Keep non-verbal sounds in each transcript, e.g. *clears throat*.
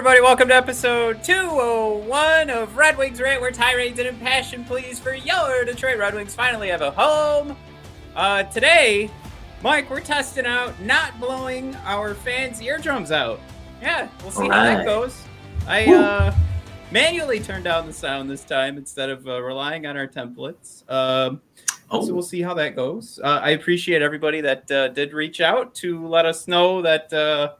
Everybody, welcome to episode 201 of Red Wings Rant, where tirades and impassioned pleas for your Detroit Red Wings finally have a home. Uh, today, Mike, we're testing out not blowing our fans' eardrums out. Yeah, we'll see how that goes. I uh, manually turned down the sound this time instead of uh, relying on our templates. Um, Oh. So we'll see how that goes. Uh, I appreciate everybody that uh, did reach out to let us know that uh,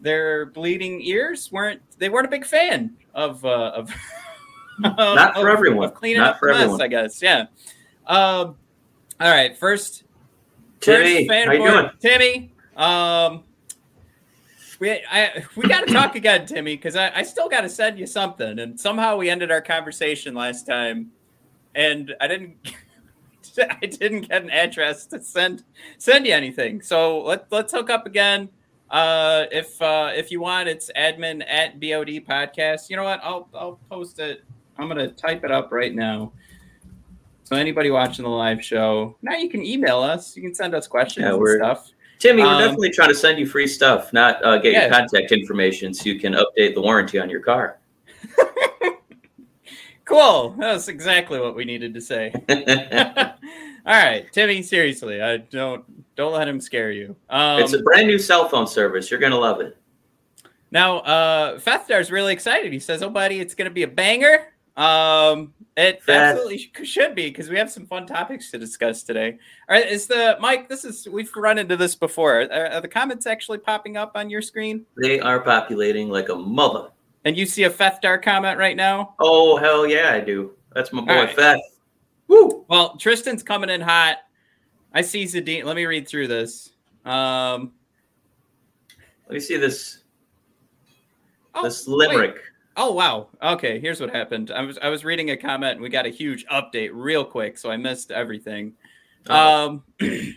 their bleeding ears weren't they weren't a big fan of uh, of *laughs* Not for of- everyone. of cleaning Not up for mess, everyone. I guess. Yeah. Um. All right. First, Timmy, first how you doing? Timmy. Um. We, I, we got to talk *coughs* again, Timmy, because I, I still got to send you something. And somehow we ended our conversation last time, and I didn't *laughs* I didn't get an address to send send you anything. So let let's hook up again. Uh, if uh, if you want, it's admin at bod podcast. You know what? I'll I'll post it. I'm gonna type it up right now. So anybody watching the live show, now you can email us. You can send us questions Yeah, and stuff. Timmy, we're Um, definitely trying to send you free stuff, not uh, get Yeah. your contact information so you can update the warranty on your car. *laughs* Cool. That's exactly what we needed to say. *laughs* *laughs* All right, Timmy. Seriously, I don't don't let him scare you. Um, it's a brand new cell phone service. You're gonna love it. Now, uh, Fethdar's really excited. He says, "Oh, buddy, it's going to be a banger." Um, it Feth. absolutely should be because we have some fun topics to discuss today. All right, is the Mike? This is we've run into this before. Are, are the comments actually popping up on your screen? They are populating like a mother. And you see a Fethdar comment right now? Oh hell yeah, I do. That's my boy All right. Feth. Woo! Well, Tristan's coming in hot. I see Zadine. Let me read through this. Um, Let me see this oh, this wait. limerick. Oh wow. Okay, here's what happened. I was I was reading a comment and we got a huge update real quick, so I missed everything. Oh. Um *clears throat*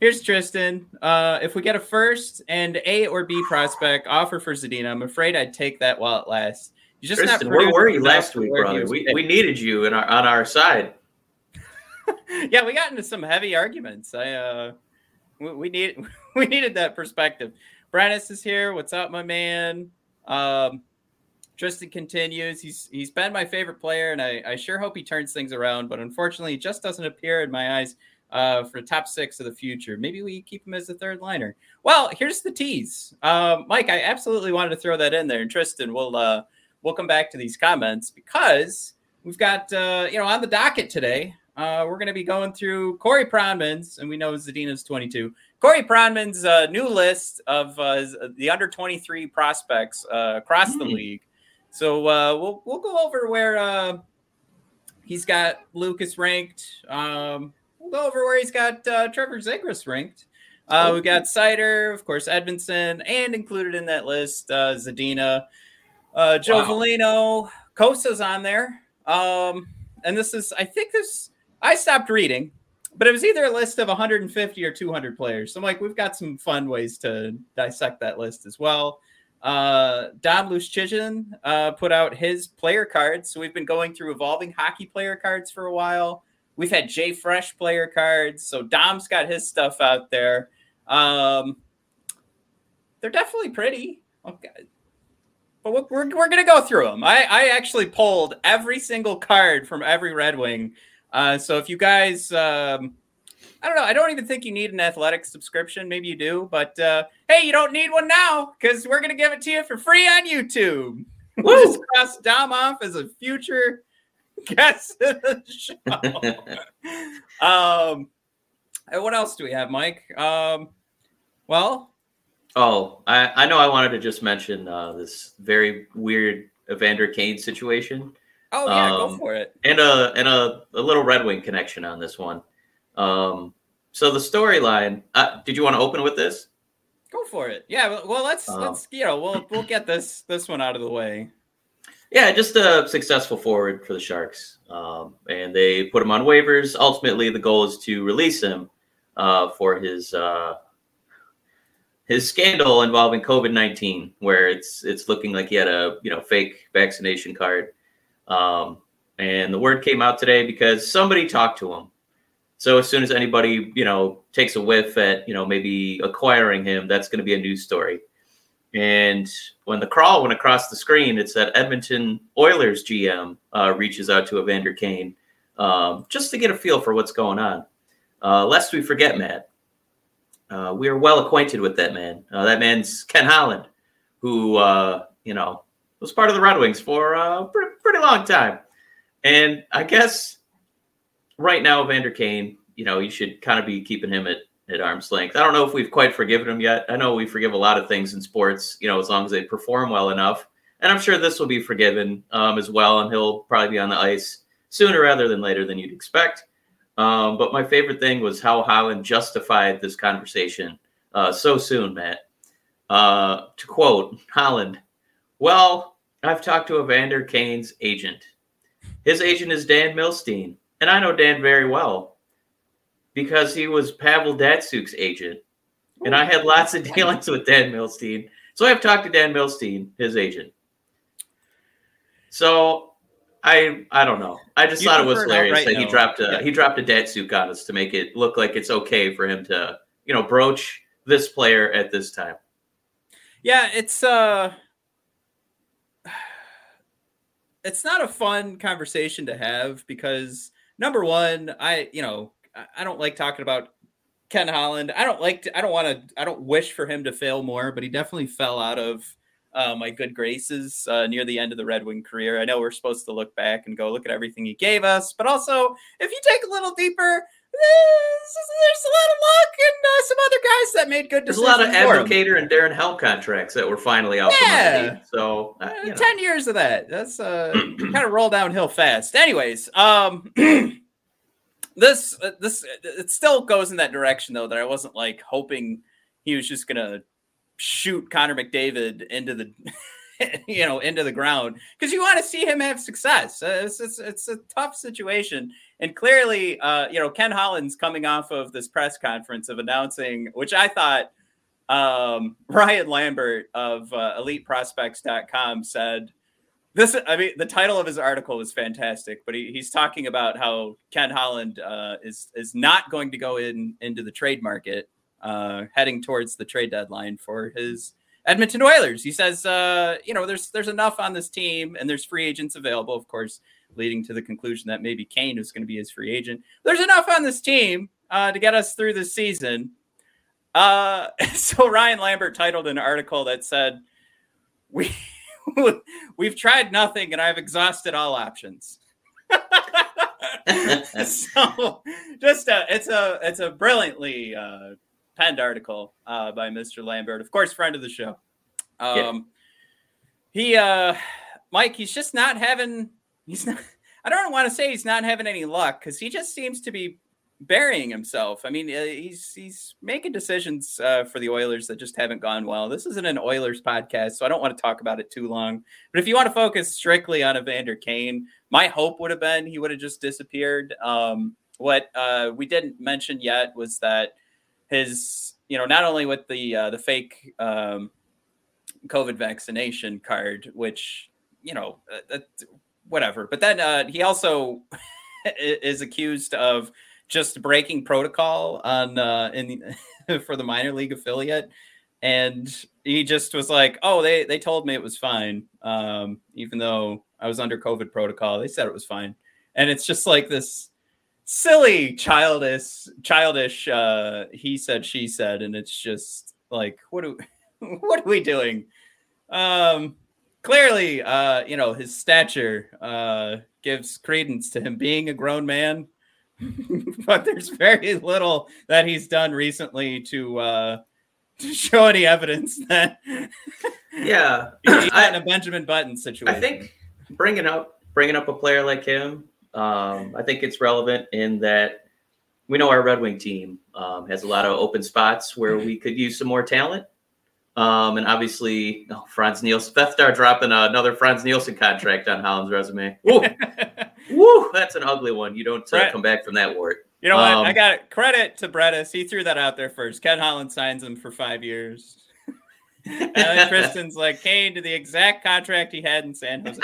here's Tristan. Uh if we get a first and A or B prospect offer for Zadina, I'm afraid I'd take that while it lasts. You just Tristan, not where were you last week, brother? We, we needed you in our on our side. *laughs* yeah, we got into some heavy arguments. I uh we, we need *laughs* we needed that perspective. Brannis is here. What's up, my man? Um Tristan continues. He's he's been my favorite player, and I, I sure hope he turns things around. But unfortunately, he just doesn't appear in my eyes uh, for top six of the future. Maybe we keep him as a third liner. Well, here's the tease, um, Mike. I absolutely wanted to throw that in there, and Tristan, we'll uh, we'll come back to these comments because we've got uh, you know on the docket today. Uh, we're going to be going through Corey Pronman's, and we know Zadina's 22. Corey Pronman's uh, new list of uh, the under 23 prospects uh, across the Hmm. league. So uh, we'll we'll go over where uh, he's got Lucas ranked. Um, we'll go over where he's got uh, Trevor Zegras ranked. Uh, we got Seider, of course, Edvinsson, and included in that list, uh, Zadina, uh, Joe Wow. Veleno, Cossa's on there. Um, and this is, I think this, I stopped reading, but it was either a list of 150 or 200 players. So, Mike, we've got some fun ways to dissect that list as well. Uh, Dom Luszczyszyn uh, put out his player cards. So we've been going through evolving hockey player cards for a while. We've had JFresh player cards. So Dom's got his stuff out there. Um, they're definitely pretty. Okay. But we're, we're, we're going to go through them. I, I actually pulled every single card from every Red Wing. Uh, so if you guys, um, I don't know, I don't even think you need an athletic subscription. Maybe you do, but uh, hey, you don't need one now because we're going to give it to you for free on YouTube. We'll just cross Dom off as a future *laughs* guest of the show. *laughs* um, and what else do we have, Mike? Um, well, Oh, I, I know. I wanted to just mention uh, this very weird Evander Kane situation, oh yeah, Um, go for it. and a and a, a little Red Wing connection on this one. Um, so the storyline. Uh, did you want to open with this? Go for it. Yeah. Well, let's Um, let's you know we'll we'll get this this one out of the way. Yeah, just a successful forward for the Sharks. Um, and they put him on waivers. Ultimately, the goal is to release him uh, for his uh, his scandal involving COVID nineteen, where it's it's looking like he had a you know fake vaccination card. Um, and the word came out today because somebody talked to him. So as soon as anybody you know takes a whiff at you know maybe acquiring him, that's going to be a news story. And when the crawl went across the screen, it said Edmonton Oilers GM uh, reaches out to Evander Kane um, just to get a feel for what's going on. Uh, lest we forget, Matt, uh, we are well acquainted with that man. Uh, that man's Ken Holland, who uh, you know was part of the Red Wings for a pretty, pretty long time. And I guess right now, Evander Kane, you know, you should kind of be keeping him at at arm's length. I don't know if we've quite forgiven him yet. I know we forgive a lot of things in sports, you know, as long as they perform well enough. And I'm sure this will be forgiven um, as well, and he'll probably be on the ice sooner rather than later than you'd expect. Um, but my favorite thing was how Holland justified this conversation uh, so soon, Matt. Uh, to quote Holland, well, I've talked to Evander Kane's agent. His agent is Dan Milstein, and I know Dan very well because he was Pavel Datsyuk's agent, and I had lots of dealings with Dan Milstein. So I've talked to Dan Milstein, his agent. So I I don't know. I just You thought it was hilarious that he dropped a Yeah. he dropped a Datsuk on us to make it look like it's okay for him to you know broach this player at this time. Yeah, it's uh it's not a fun conversation to have because number one, I you know, I- don't like talking about Ken Holland. I don't like to, I don't want to I don't wish for him to fail more, but he definitely fell out of uh, my good graces uh, near the end of the Red Wing career. I know we're supposed to look back and go look at everything he gave us, but also if you take a little deeper, there's, a lot of luck and uh, some other guys that made good decisions. There's a lot of. Abdelkader and Darren Helm contracts that were finally out Yeah. So uh, Uh, you know. 10 years of that that's uh *clears throat* kind of roll downhill fast anyways um *clears throat* this uh, this it still goes in that direction though that i wasn't like hoping he was just gonna shoot connor mcdavid into the *laughs* you know into the ground because you want to see him have success uh, it's, it's, it's a tough situation and clearly uh you know ken holland's coming off of this press conference of announcing which i thought um, *laughs* Ryan Lambert of uh, EliteProspects.com said this. I mean, the title of his article was fantastic, but he, he's talking about how Ken Holland uh, is is not going to go in into the trade market, uh, heading towards the trade deadline for his Edmonton Oilers. He says, uh, you know, there's there's enough on this team, and there's free agents available, of course, leading to the conclusion that maybe Kane is going to be his free agent. There's enough on this team uh, to get us through the season. Uh, *laughs* so Ryan Lambert titled an article that said, "We *laughs* we've tried nothing, and I've exhausted all options." *laughs* so, just a, it's a it's a brilliantly uh, penned article uh, by Mr. Lambert, of course, friend of the show. Um, Yeah. He, uh, Mike, he's just not having. He's not. *laughs* I don't want to say he's not having any luck because he just seems to be burying himself. I mean, uh, he's he's making decisions uh, for the Oilers that just haven't gone well. This isn't an Oilers podcast, so I don't want to talk about it too long. But if you want to focus strictly on Evander Kane, my hope would have been he would have just disappeared. Um, what uh, we didn't mention yet was that his, you know, not only with the uh, the fake um, COVID vaccination card, which you know, uh, whatever, but then uh, he also *laughs* is accused of just breaking protocol on uh, in *laughs* for the minor league affiliate, and he just was like, "Oh, they they told me it was fine, um, even though I was under COVID protocol. They said it was fine." And it's just like this silly, childish, childish. Uh, he said, she said, and it's just like, what do *laughs* what are we doing? Um, clearly, uh, you know, his stature uh, gives credence to him being a grown man *laughs* but there's very little that he's done recently to uh to show any evidence that *laughs* yeah, he's I- in a Benjamin Button situation. I think bringing up bringing up a player like him, um, I think it's relevant in that we know our Red Wing team um, has a lot of open spots where we could use some more talent. Um, and obviously, oh, Frans Nielsen, Fethstar dropping another Frans Nielsen contract on Holland's resume. *laughs* Woo, woo, that's an ugly one. You don't uh, come back from that wart. You know what? Um, I got it. credit to Brettis. He threw that out there first. Ken Holland signs him for five years. *laughs* and then Kristen's *laughs* like Kane to the exact contract he had in San Jose.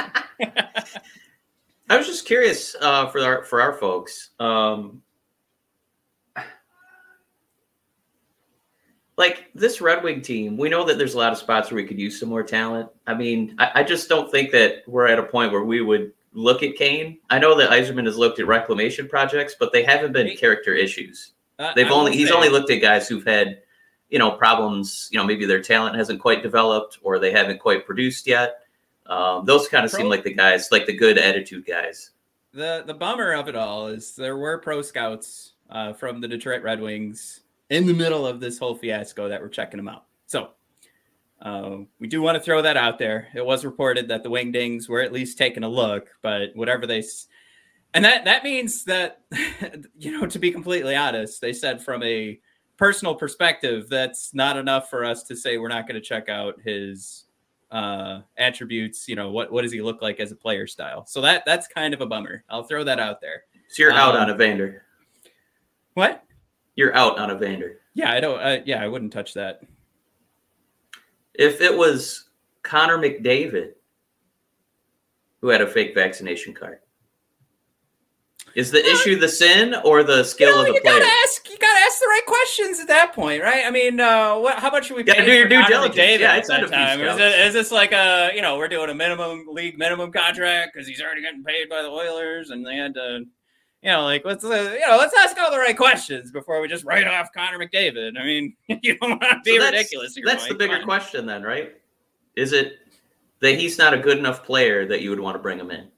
I was just curious uh, for our for our folks. Um, like this Red Wing team, we know that there's a lot of spots where we could use some more talent. I mean, I, I just don't think that we're at a point where we would look at Kane. I know that Yzerman has looked at reclamation projects, but they haven't been character issues. Uh, They've I only he's only looked at guys who've had you know problems. You know, maybe their talent hasn't quite developed or they haven't quite produced yet. Um, those kind of seem like the guys, like the good attitude guys. the the bummer of it all is there were pro scouts uh, from the Detroit Red Wings in the middle of this whole fiasco that we're checking them out. So uh, we do want to throw that out there. It was reported that the Wingdings were at least taking a look, but whatever they and that that means that *laughs* you know to be completely honest, they said from a personal perspective that's not enough for us to say we're not going to check out his uh attributes you know what what does he look like as a player style so that that's kind of a bummer i'll throw that out there So you're out Um, on a Vander. what You're out on a Vander. yeah i don't uh, yeah i wouldn't touch that If it was Connor McDavid who had a fake vaccination card, is the issue the sin or the skill No, of the you player? gotta ask you gotta ask the right questions at that point right i mean uh what how much should we Gotta pay do your due Connor diligence. McDavid Yeah, at it's that time? Is, it, is this like a you know we're doing a minimum league minimum contract because he's already getting paid by the oilers and they had to you know, like let's uh, you know, let's ask all the right questions before we just write off Connor McDavid. I mean, *laughs* you don't want to be So that's- ridiculous. That's the bigger question, then, right? Is it that he's not a good enough player that you would want to bring him in?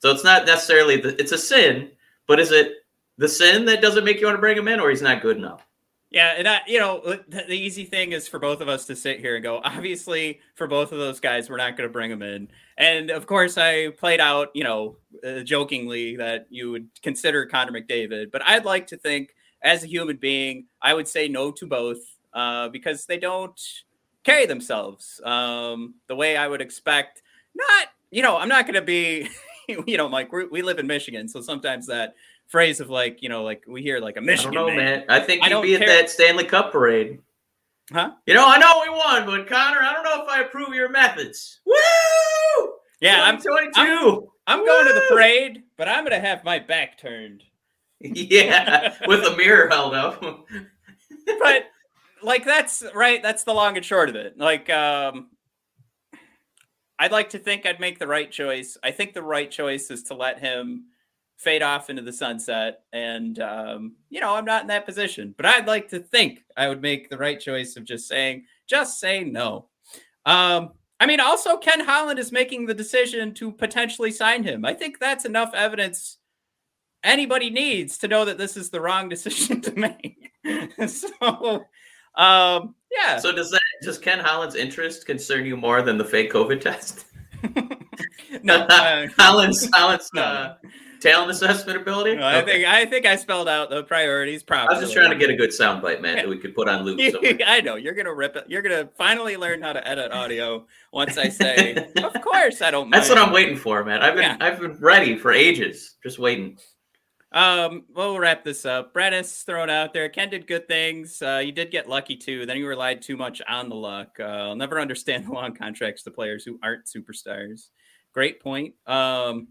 So it's not necessarily the, it's a sin, but is it the sin that doesn't make you want to bring him in, or he's not good enough? Yeah, and I, you know, the, easy thing is for both of us to sit here and go. Obviously, for both of those guys, we're not going to bring them in. And of course, I played out, you know, uh, jokingly that you would consider Connor McDavid, but I'd like to think, as a human being, I would say no to both uh, because they don't carry themselves um, the way I would expect. Not, you know, I'm not going to be, *laughs* you know, Mike. we live in Michigan, so sometimes that phrase of like, you know, like we hear like a Michigan don't know, man. man. I think I he'd don't be at care. that Stanley Cup parade. Huh? You know, I know we won, but Connor, I don't know if I approve of your methods. Woo! Yeah, I'm 22. I'm going to the parade, but I'm gonna have my back turned. *laughs* yeah, with a mirror held up. *laughs* But like that's right, that's the long and short of it. Like um I'd like to think I'd make the right choice. I think the right choice is to let him fade off into the sunset and um you know, I'm not in that position, but I'd like to think I would make the right choice of just saying just say no. Um I mean, also Ken Holland is making the decision to potentially sign him. I think that's enough evidence anybody needs to know that this is the wrong *laughs* decision to make. *laughs* so, um, yeah. so does that does Ken Holland's interest concern you more than the fake COVID test? *laughs* no, uh, Holland's Holland's No. uh, talent assessment ability. no, I Okay. think I think I spelled out the priorities properly. I was just trying to get a good soundbite, man, that we could put on loop. *laughs* I know you're gonna rip it. You're gonna finally learn how to edit audio once I say, *laughs* "Of course, I don't." That's what. I'm waiting for, man. I've been Yeah. I've been ready for ages, just waiting. Um, well, we'll wrap this up. Brennis thrown out there. Ken did good things. Uh, you did get lucky too. Then you relied too much on the luck. Uh, I'll never *laughs* understand the long contracts to players who aren't superstars. Great point. Um,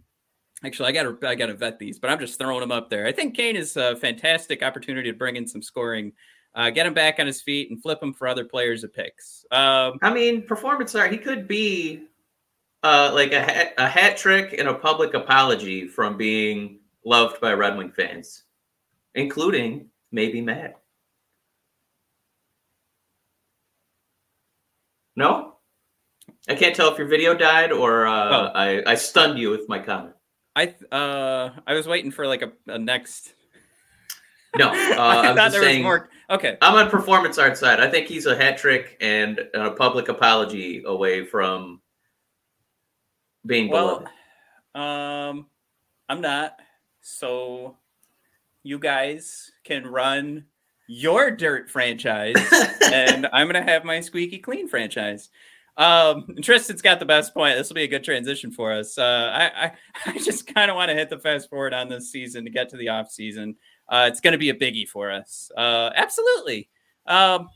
actually, I got to I got to vet these, but I'm just throwing them up there. I think Kane is a fantastic opportunity to bring in some scoring, uh, get him back on his feet, and flip him for other players of picks. Um, I mean, performance art. He could be uh, like a hat, a hat trick and a public apology from being loved by Red Wing fans, including maybe Matt. No, I can't tell if your video died or uh, Oh. I, I stunned you with my comment. I uh, I was waiting for like a, a next. No, uh, *laughs* I I'm thought just there saying. was more. Okay. I'm on performance art side. I think he's a hat trick and a public apology away from being Well, beloved. um, I'm not. So you guys can run your dirt franchise, *laughs* and I'm gonna have my squeaky clean franchise. Um, Tristan's got the best point. This will be a good transition for us. Uh, I, I, *laughs* I just kind of want to hit the fast forward on this season to get to the off season. Uh, it's going to be a biggie for us. Uh, absolutely. Um,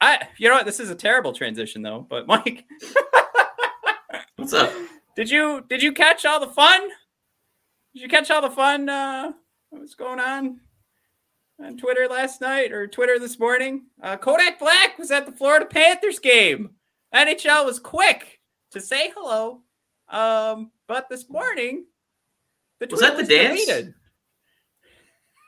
I, you know what? This is a terrible transition though. But *laughs* Mike, What's up? did you did you catch all the fun? Did you catch all the fun? Uh, what was going on on Twitter last night or Twitter this morning? Uh, Kodak Black was at the Florida Panthers game. NHL was quick to say hello. Um, but this morning, the Was that the dance? deleted.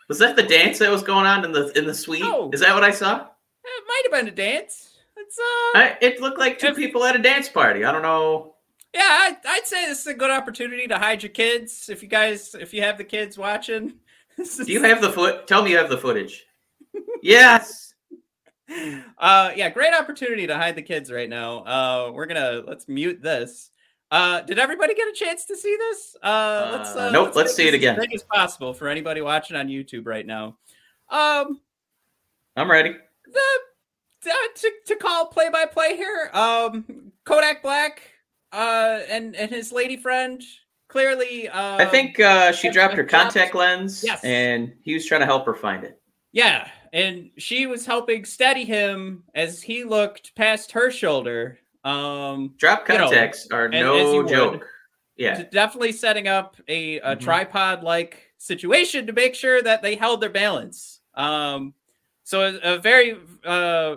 Was that the dance that was going on in the in the suite? No. Is that what I saw? It might have been a dance. It's uh, I, it looked like two If- people at a dance party. I don't know. yeah, I, I'd say this is a good opportunity to hide your kids. If you guys, if you have the kids watching, *laughs* Do you have the foot? Tell me you have the footage. yes. Uh yeah great opportunity to hide the kids right now uh we're gonna let's mute this uh did everybody get a chance to see this uh, let's Uh, nope, let's make see it again. as big as possible for anybody watching on youtube right now um I'm ready. the to, to, to call play by play here um kodak black uh and and his lady friend clearly uh I think uh, she dropped her contact lens, Yes. and he was trying to help her find it. Yeah, and she was helping steady him as he looked past her shoulder. Um, Drop You know, contacts are as you no would. joke. Yeah. definitely setting up a, a Mhm. tripod-like situation to make sure that they held their balance. Um, so a, a very uh,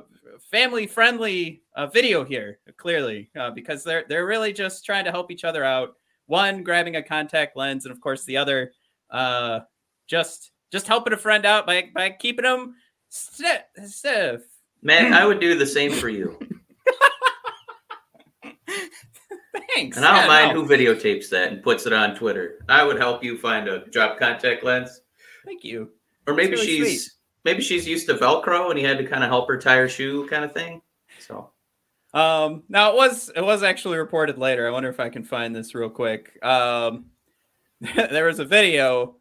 family-friendly uh, video here, clearly, uh, because they're they're really just trying to help each other out. One grabbing a contact lens, and of course the other uh, just just helping a friend out by by keeping them stiff. Man, I would do the same for you. Thanks. And I don't Yeah, mind no, who videotapes that and puts it on Twitter. I would help you find a drop contact lens. Thank you. Or maybe really she's maybe she's used to Velcro and he had to kind of help her tie her shoe kind of thing. So Um, now it was it was actually reported later. I wonder if I can find this real quick. Um, *laughs* there was a video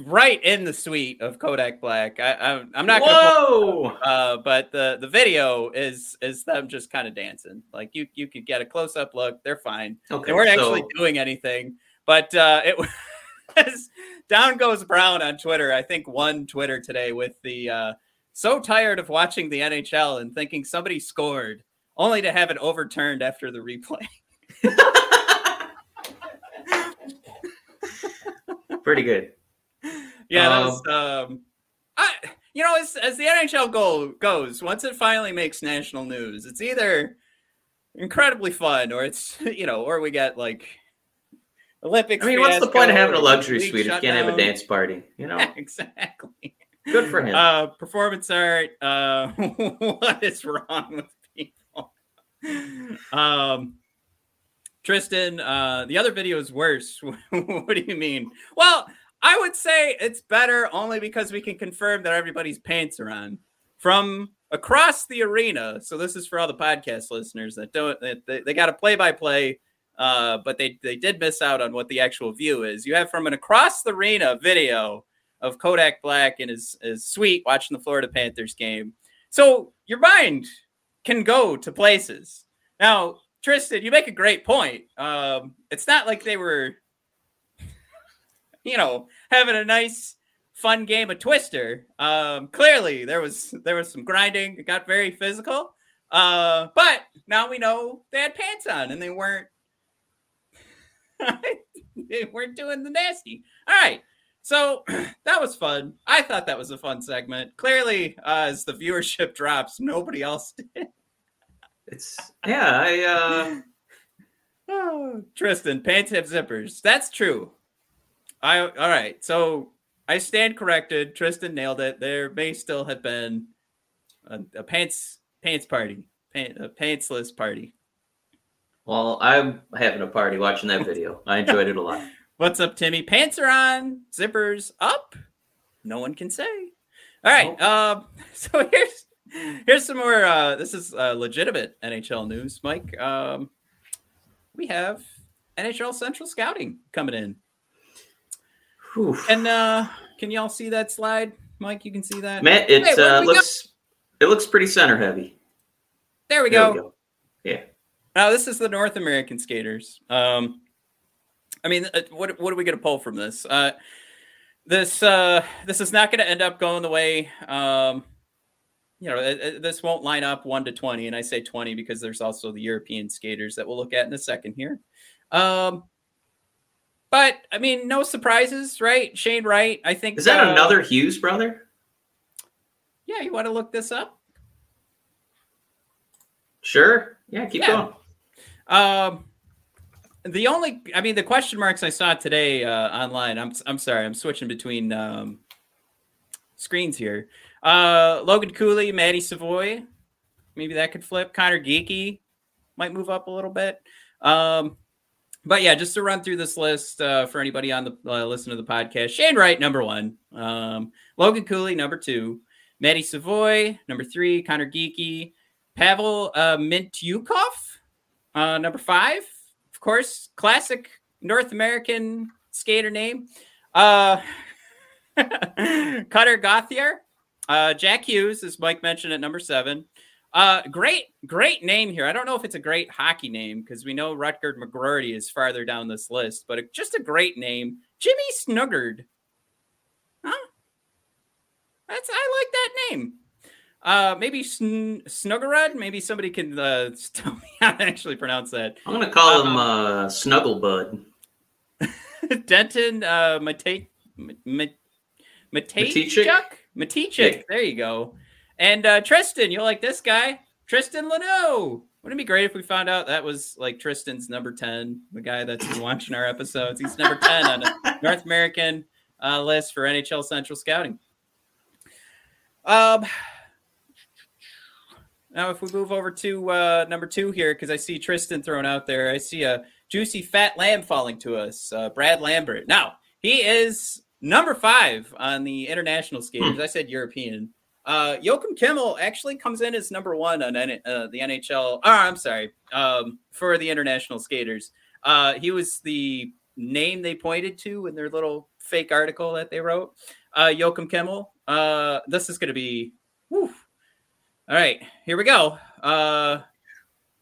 right in the suite of Kodak Black. I, I I'm not Whoa! uh, but the the video is is them just kind of dancing. Like you you could get a close up look. They're fine. Okay, They weren't so- actually doing anything, but uh, it *laughs* was down goes Brown on Twitter. I think one Twitter today with the uh, so tired of watching the NHL and thinking somebody scored, only to have it overturned after the replay. *laughs* *laughs* pretty good. Yeah, that Um, was, um, I you know as as the NHL goal goes, once it finally makes national news, it's either incredibly fun or it's *laughs* you know or we get like Olympics. I mean, what's the point of having a luxury suite if you can't have a dance party? You know, *laughs* exactly. good for him. Uh, performance art. Uh, *laughs* what is wrong with people? Um, Tristan, uh, the other video is worse. what do you mean? Well, I would say it's better only because we can confirm that everybody's pants are on from across the arena. So this is for all the podcast listeners that don't. That they, they got a play-by-play, uh, but they they did miss out on what the actual view is. You have from an across the arena video of Kodak Black in his, his suite watching the Florida Panthers game. So your mind can go to places. Now, Tristan, you make a great point. Um, it's not like they were, you know, having a nice, fun game of Twister. Um, clearly, there was there was some grinding. It got very physical. Uh, but now we know they had pants on and they weren't *laughs* they weren't doing the nasty. All right. So *clears throat* that was fun. I thought that was a fun segment. Clearly, uh, as the viewership *laughs* drops, nobody else *laughs* did. It's yeah, I uh *sighs* Oh, Tristan, pants have zippers. That's true. I all right. So I stand corrected. Tristan nailed it. There may still have been a, a pants pants party, pant, a pantsless party. well, I'm having a party watching that video. I enjoyed it a lot. *laughs* What's up, Timmy? Pants are on, zippers up. No one can say. All right. Um. *laughs* So here's here's some more. Uh, this is uh, legitimate NHL news, Mike. Um, we have NHL Central Scouting coming in, Whew. and uh, can y'all see that slide? Mike, you can see that. Matt, it Hey, uh, we looks it looks pretty center heavy. There we There go. we go. Yeah. Now this is the North American skaters. Um, I mean, uh, what what are we going to pull from this? Uh, this uh, this is not going to end up going the way. Um, you know, it, it- this won't line up one to twenty, and I say twenty because there's also the European skaters that we'll look at in a second here. Um, but I mean, no surprises, right? Shane Wright, I think. Is that uh, another Hughes brother? Yeah, you want to look this up? Sure. Yeah, keep Yeah. going. Um, the only, I mean, the question marks I saw today uh, online. I'm, I'm sorry, I'm switching between um, screens here. Uh, Logan Cooley, Maddie Savoie, maybe that could flip. Conor Geekie might move up a little bit. Um, but yeah, just to run through this list uh, for anybody on the uh, listen to the podcast: Shane Wright, number one; um, Logan Cooley, number two; Maddie Savoie, number three; Conor Geekie, Pavel uh, Mintyukov, uh, number five, of course, classic North American skater name. Uh, *laughs* Cutter Gauthier, uh, Jack Hughes, as Mike mentioned at number seven. Uh, great, great name here. I don't know if it's a great hockey name because we know Rutger McGroarty is farther down this list, but it- just a great name, Jimmy Snuggerud. Huh? That's I like that name. Uh, maybe Sn- Snuggerud. Maybe somebody can uh, *laughs* tell me how to actually pronounce that. I'm gonna call him Uh-huh. uh, Snugglebud. *laughs* Denton uh, Mate. There you go. And uh, Tristan, you'll like this guy, Tristan Luneau. Wouldn't it be great if we found out that was like Tristan's number ten, the guy that's been watching our episodes? He's number ten on the North American uh, list for NHL Central Scouting. Um, now if we move over to uh, number two here, because I see Tristan thrown out there, I see a juicy fat lamb falling to us, uh, Brad Lambert. Now he is number five on the international skaters. I said European. Uh, Joakim Kemell actually comes in as number one on N- uh, the NHL. Oh, I'm sorry, um, for the international skaters. Uh, he was the name they pointed to in their little fake article that they wrote. Uh, Joakim Kemell. Uh, this is going to be. whew. All right, here we go. Uh,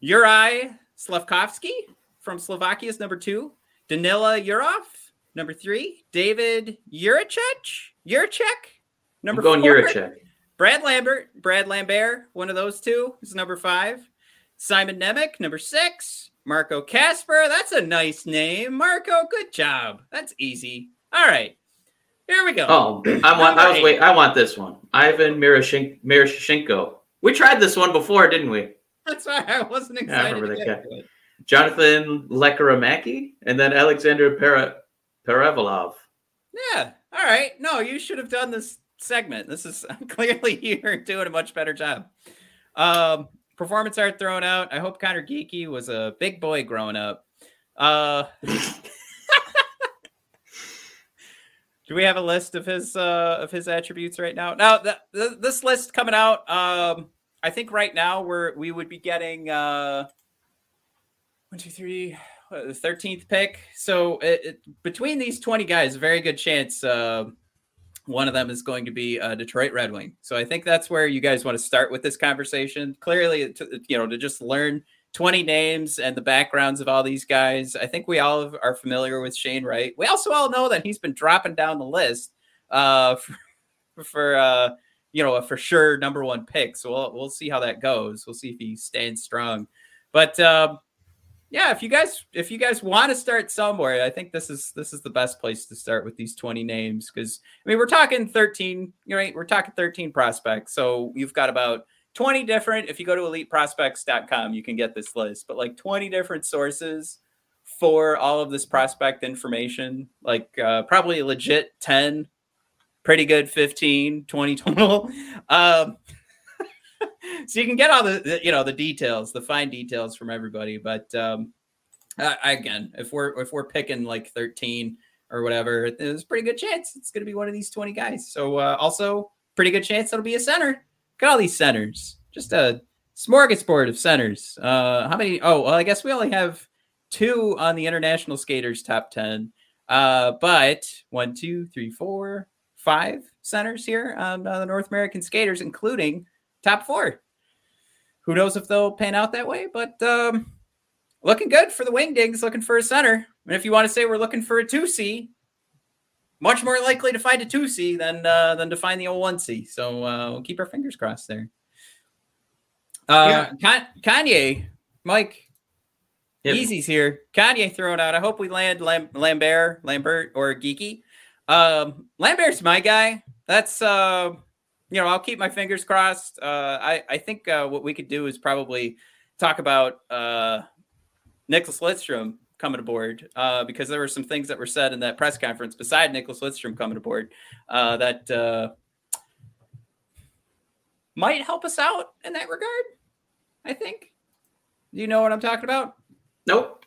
Uri Slafkovsky from Slovakia is number two. Danila Yurov, number three. David Juracek, Juracek, number I'm going four. Juracek. Brad Lambert, Brad Lambert, one of those two is number five. Simon Nemec, number six. Marco Kasper, that's a nice name. Marco, good job. That's easy. All right, here we go. Oh, I want. I was wait. I want this one. Ivan Miroshchenko. We tried this one before, didn't we? That's why I wasn't Yeah, I remember that guy. it. Jonathan Lekkerimäki, and then Alexander Pere- Perevalov. Yeah. All right. No, you should have done this segment. This is *laughs* clearly you're doing a much better job. Um, performance art thrown out. I hope Conor Geekie was a big boy growing up. Uh, *laughs* do we have a list of his uh, of his attributes right now? Now, th- th- this list coming out. Um, I think right now we're we would be getting uh, one, two, three, the thirteenth pick. So it, it, between these twenty guys, very good chance uh, one of them is going to be Detroit Red Wing. So I think that's where you guys want to start with this conversation. Clearly, to, you know, to just learn twenty names and the backgrounds of all these guys. I think we all are familiar with Shane Wright. We also all know that he's been dropping down the list uh, for, *laughs* for uh, you know a for sure number one pick. So we'll we'll see how that goes. We'll see if he stands strong. But um, yeah, if you guys if you guys want to start somewhere, I think this is this is the best place to start with these 20 names because I mean we're talking 13, you right? We're talking 13 prospects. So you've got about 20 different if you go to eliteprospects.com, you can get this list, but like 20 different sources for all of this prospect information, like uh, probably legit 10, pretty good 15, 20 total. *laughs* Um *laughs* so you can get all the, the, you know the details the fine details from everybody but um uh, again if we're if we're picking like 13 or whatever there's a pretty good chance it's going to be one of these 20 guys. So uh, also pretty good chance it'll be a center. At all these centers. Just a smorgasbord of centers. Uh how many oh well i guess we only have two on the international skaters top 10 uh but one two three four five centers here on uh, the North American skaters, including top four. Who knows if they'll pan out that way, but um, looking good for the Wingdings, looking for a center. And if you want to say we're looking for a 2C, much more likely to find a 2C than uh, than to find the old 01C. So uh, we'll keep our fingers crossed there. Uh, yeah. Kanye, Mike, yep. Easy's here. Kanye throwing out. I hope we land Lam- Lambert, Lambert, or Geekie. Um, Lambert's my guy. That's uh, you know, I'll keep my fingers crossed. Uh, I I think uh, what we could do is probably talk about uh, Nicklas Lidstrom coming aboard uh, because there were some things that were said in that press conference beside Nicklas Lidstrom coming aboard uh, that uh, might help us out in that regard. I think. Do you know what I'm talking about? Nope.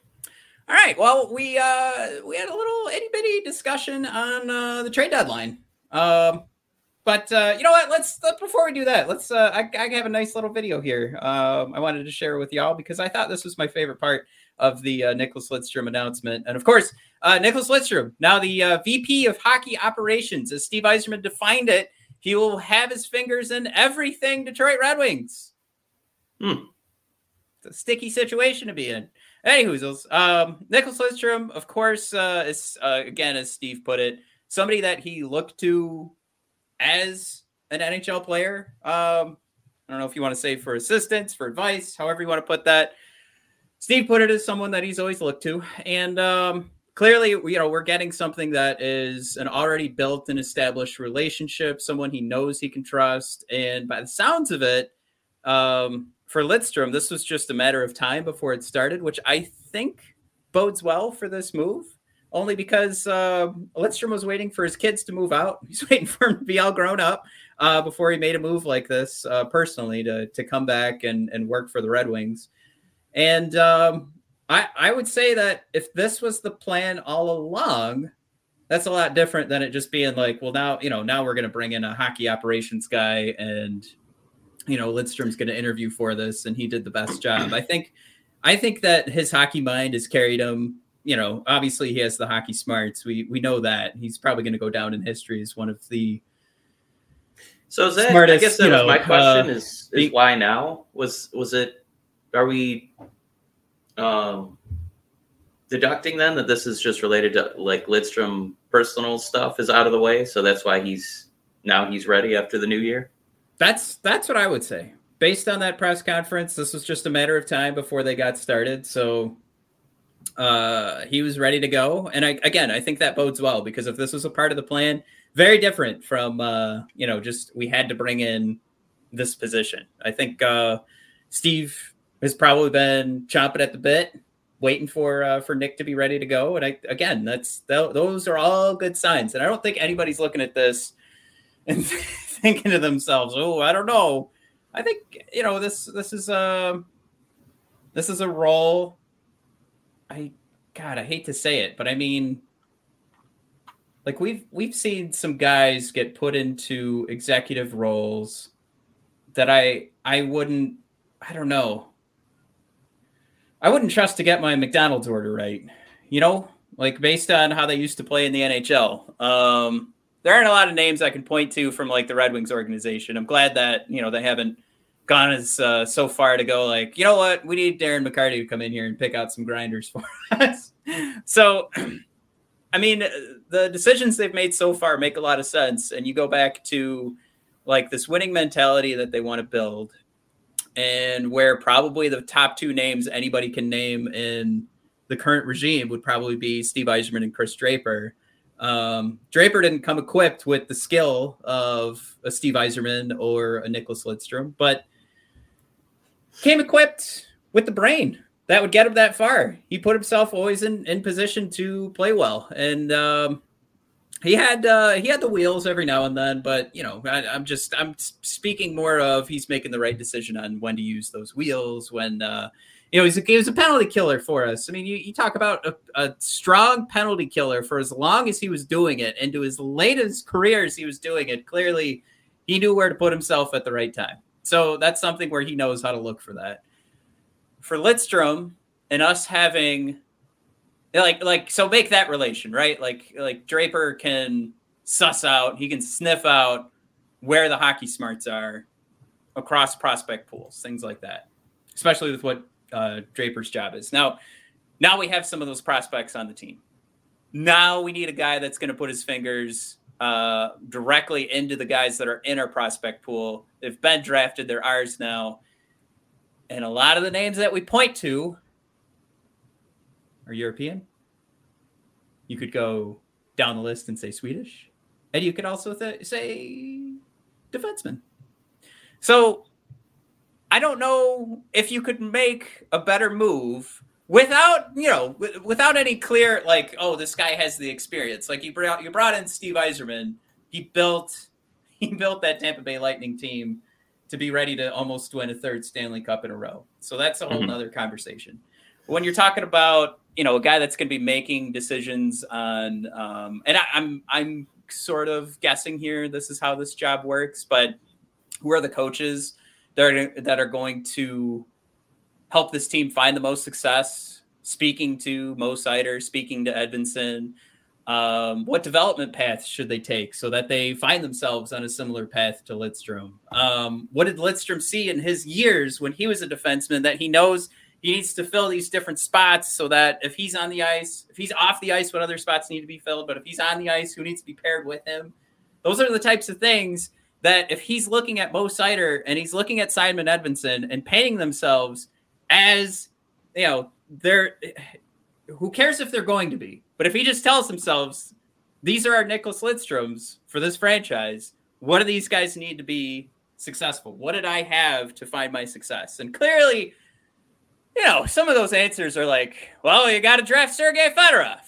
All right. Well, we uh we had a little itty bitty discussion on uh, the trade deadline. Um, but uh, you know what? Let's, let's before we do that, let's. Uh, I, I have a nice little video here. Um, I wanted to share with y'all because I thought this was my favorite part of the uh, Nicklas Lidstrom announcement, and of course, uh, Nicklas Lidstrom, now the uh, VP of Hockey Operations, as Steve Yzerman defined it, he will have his fingers in everything Detroit Red Wings. Hmm. It's a sticky situation to be in. Anywhoozles, um, Nicklas Lidstrom, of course, uh, is uh, again as Steve put it, somebody that he looked to as an NHL player. Um, I don't know if you want to say for assistance, for advice, however you want to put that. Steve put it as someone that he's always looked to, and um, clearly, you know, we're getting something that is an already built and established relationship, someone he knows he can trust, and by the sounds of it, um, for Lidstrom, this was just a matter of time before it started, which I think bodes well for this move. Only because uh, Lidstrom was waiting for his kids to move out. *laughs* He's waiting for him to be all grown up uh, before he made a move like this uh, personally to to come back and and work for the Red Wings. And um, I I would say that if this was the plan all along, that's a lot different than it just being like, well, now you know now we're going to bring in a hockey operations guy and you know, Lidstrom's going to interview for this, and he did the best job. I think, I think that his hockey mind has carried him. You know, obviously he has the hockey smarts. We we know that he's probably going to go down in history as one of the. So is that? Smartest, I guess that was know, my question. Uh, is is why now? Was was it? Are we? Um, deducting then that this is just related to like Lidstrom personal stuff is out of the way, so that's why he's now he's ready after the new year. That's that's what I would say. Based on that press conference, this was just a matter of time before they got started. So uh, he was ready to go. And I, again, I think that bodes well because if this was a part of the plan, very different from uh, you know just we had to bring in this position. I think uh, Steve has probably been chomping at the bit, waiting for uh, for Nick to be ready to go. And I again, that's th- those are all good signs. And I don't think anybody's looking at this *laughs* and thinking to themselves, "Oh, I don't know." I think you know this. This is a this is a role. I God, I hate to say it, but I mean, like we've we've seen some guys get put into executive roles that I I wouldn't I don't know. I wouldn't trust to get my McDonald's order right. You know, like based on how they used to play in the NHL. Um, there aren't a lot of names I can point to from like the Red Wings organization. I'm glad that you know they haven't gone as uh, so far to go like you know what we need Darren McCarty to come in here and pick out some grinders for *laughs* us. so, *clears throat* I mean, the decisions they've made so far make a lot of sense, and you go back to like this winning mentality that they want to build, and where probably the top two names anybody can name in the current regime would probably be Steve Yzerman and Chris Draper. Um, Draper didn't come equipped with the skill of a Steve Yzerman or a Nicklas Lidstrom, but came equipped with the brain that would get him that far. He put himself always in, in position to play well, and um, he had uh, he had the wheels every now and then. But you know, I, am just I'm speaking more of he's making the right decision on when to use those wheels when. Uh, you know, he's a, he was a penalty killer for us. I mean, you, you talk about a, a, strong penalty killer for as long as he was doing it, and to his latest careers, he was doing it. Clearly, he knew where to put himself at the right time. So that's something where he knows how to look for that. For Lidstrom and us having like like so make that relation right like like draper can suss out, he can sniff out where the hockey smarts are across prospect pools, things like that, especially with what uh, Draper's job is. Now, now we have some of those prospects on the team. Now we need a guy that's going to put his fingers uh, directly into the guys that are in our prospect pool. They've been drafted, they're ours now. And a lot of the names that we point to are European. You could go down the list and say Swedish. And you could also th- say defenseman. So I don't know if you could make a better move without, you know, without any clear like, oh, this guy has the experience. Like you brought you brought in Steve Yzerman. He built *laughs* he built that Tampa Bay Lightning team to be ready to almost win a third Stanley Cup in a row. So that's a whole mm-hmm. other conversation. When you're talking about, you know, a guy that's going to be making decisions on, um, and I, I'm I'm sort of guessing here. This is how this job works, but who are the coaches that are, that are going to help this team find the most success? Speaking to Mo Seider, speaking to Edvinsson, um, what development paths should they take so that they find themselves on a similar path to Lidstrom? Um, what did Lidstrom see in his years when he was a defenseman that he knows he needs to fill these different spots so that if he's on the ice, if he's off the ice, what other spots need to be filled, but if he's on the ice, who needs to be paired with him? Those are the types of things that if he's looking at Mo Seider and he's looking at Simon Edvinsson and painting themselves as, you know, they're who cares if they're going to be? But if he just tells themselves, these are our Nicklas Lidstroms for this franchise, what do these guys need to be successful? What did I have to find my success? And clearly, you know, some of those answers are like, well, you got to draft Sergei Fedorov.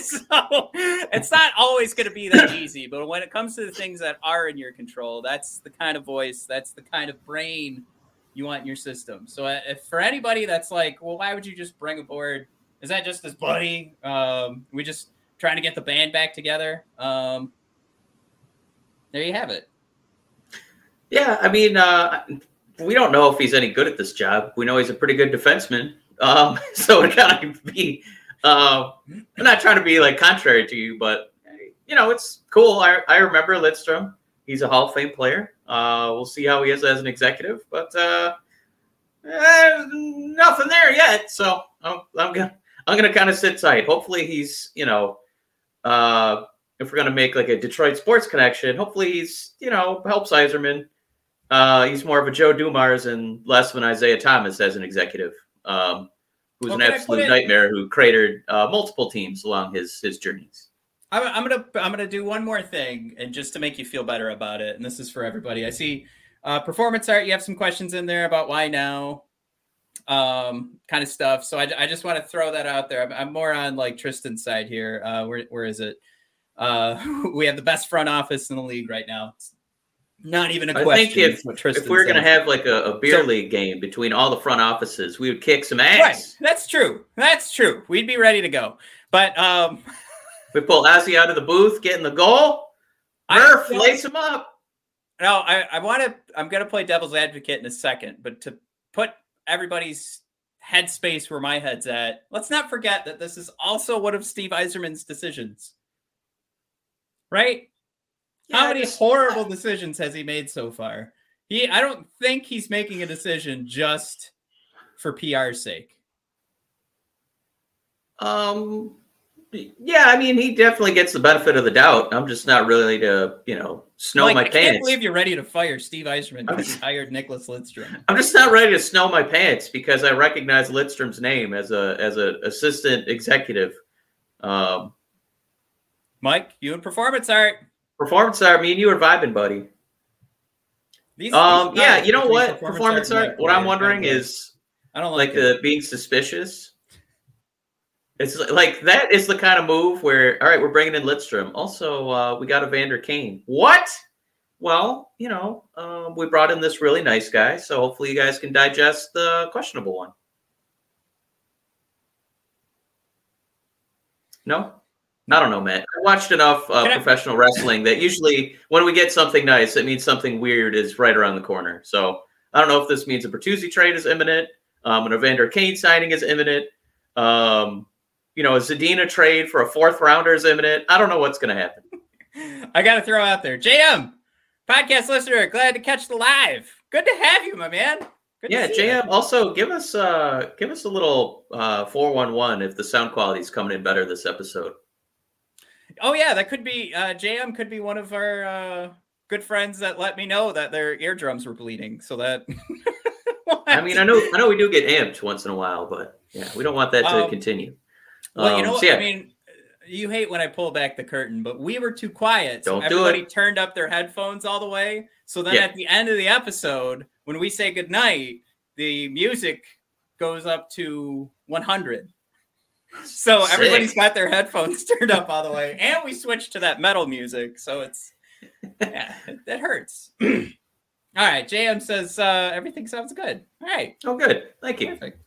*laughs* so it's not always going to be that *coughs* easy. But when it comes to the things that are in your control, that's the kind of voice, that's the kind of brain you want in your system. So uh, if for anybody that's like, well, why would you just bring a board? is that just his buddy? Um, we just trying to get the band back together. Um, there you have it. Yeah, I mean, uh, we don't know if he's any good at this job. We know he's a pretty good defenseman. Um, *laughs* so it kind of be. Uh, I'm not trying to be like contrary to you, but you know, it's cool. I, I remember Lidstrom. He's a Hall of Fame player. Uh, we'll see how he is as an executive, but uh, eh, nothing there yet. So I'm, I'm gonna I'm gonna kind of sit tight. Hopefully, he's you know, uh, if we're gonna make like a Detroit sports connection, hopefully he's you know helps Yzerman. Uh, he's more of a Joe Dumars and less of an Isiah Thomas as an executive, um, who's well, an absolute nightmare who cratered uh, multiple teams along his his journeys. I'm, I'm gonna I'm gonna do one more thing, and just to make you feel better about it, and this is for everybody. I see uh, performance art. You have some questions in there about why now um, kind of stuff. So I, I just want to throw that out there. I'm, I'm, more on like Tristan's side here. Uh, where, where is it? Uh, *laughs* we have the best front office in the league right now. It's not even a question. I think if, if we are going to have like a, a beer so, league game between all the front offices, we would kick some ass. Right. That's true. That's true. We'd be ready to go. But um, *laughs* we pull Ozzy out of the booth, get in the goal. Murph, lace him up. No, I, I want to. I'm going to play devil's advocate in a second, but to put everybody's headspace where my head's at, let's not forget that this is also one of Steve Yzerman's decisions. Right? Yeah, How many horrible decisions has he made so far? He I don't think he's making a decision just for PR's sake. Um yeah, I mean, he definitely gets the benefit of the doubt. I'm just not really to, you know, snow like, my I pants. I can't believe you're ready to fire Steve Yzerman because he hired Nicklas Lidstrom. I'm just not ready to snow my pants because I recognize Lidstrom's name as a as an assistant executive. Um, Mike, you and performance art. Performance art. Me and you are vibing, buddy. These, um, these yeah, you know what? Performance, performance art. art what I'm wondering is, I don't like, like the being suspicious it's like that is the kind of move where, all right, we're bringing in Lidstrom. Also, uh, we got Evander Kane. What? Well, you know, uh, we brought in this really nice guy, so hopefully you guys can digest the questionable one. No, I don't know, Matt. I watched enough uh, professional wrestling that usually when we get something nice, it means something weird is right around the corner. So I don't know if this means a Bertuzzi trade is imminent, um, an Evander Kane signing is imminent. Um, you know, a Zadina trade for a fourth rounder is imminent. I don't know what's going to happen. *laughs* I got to throw out there, JM, podcast listener, glad to catch the live. Good to have you, my man. Good yeah, JM. You. Also, give us uh give us a little uh four one one if the sound quality is coming in better this episode. Oh yeah, that could be uh JM could be one of our uh good friends that let me know that their eardrums were bleeding. So that *laughs* I mean, I know I know we do get amped once in a while, but yeah, we don't want that to um, continue. Well, um, you know what? So yeah. I mean, you hate when I pull back the curtain, but we were too quiet. So don't everybody turned up their headphones all the way. So then yeah. at the end of the episode, when we say goodnight, the music goes up to 100. So Sick. everybody's got their headphones *laughs* turned up all the way, and we switched to that metal music. So it's *laughs* yeah, that hurts. *clears throat* all right, JM says uh, everything sounds good. All right. Oh, good. Thank you. Perfect.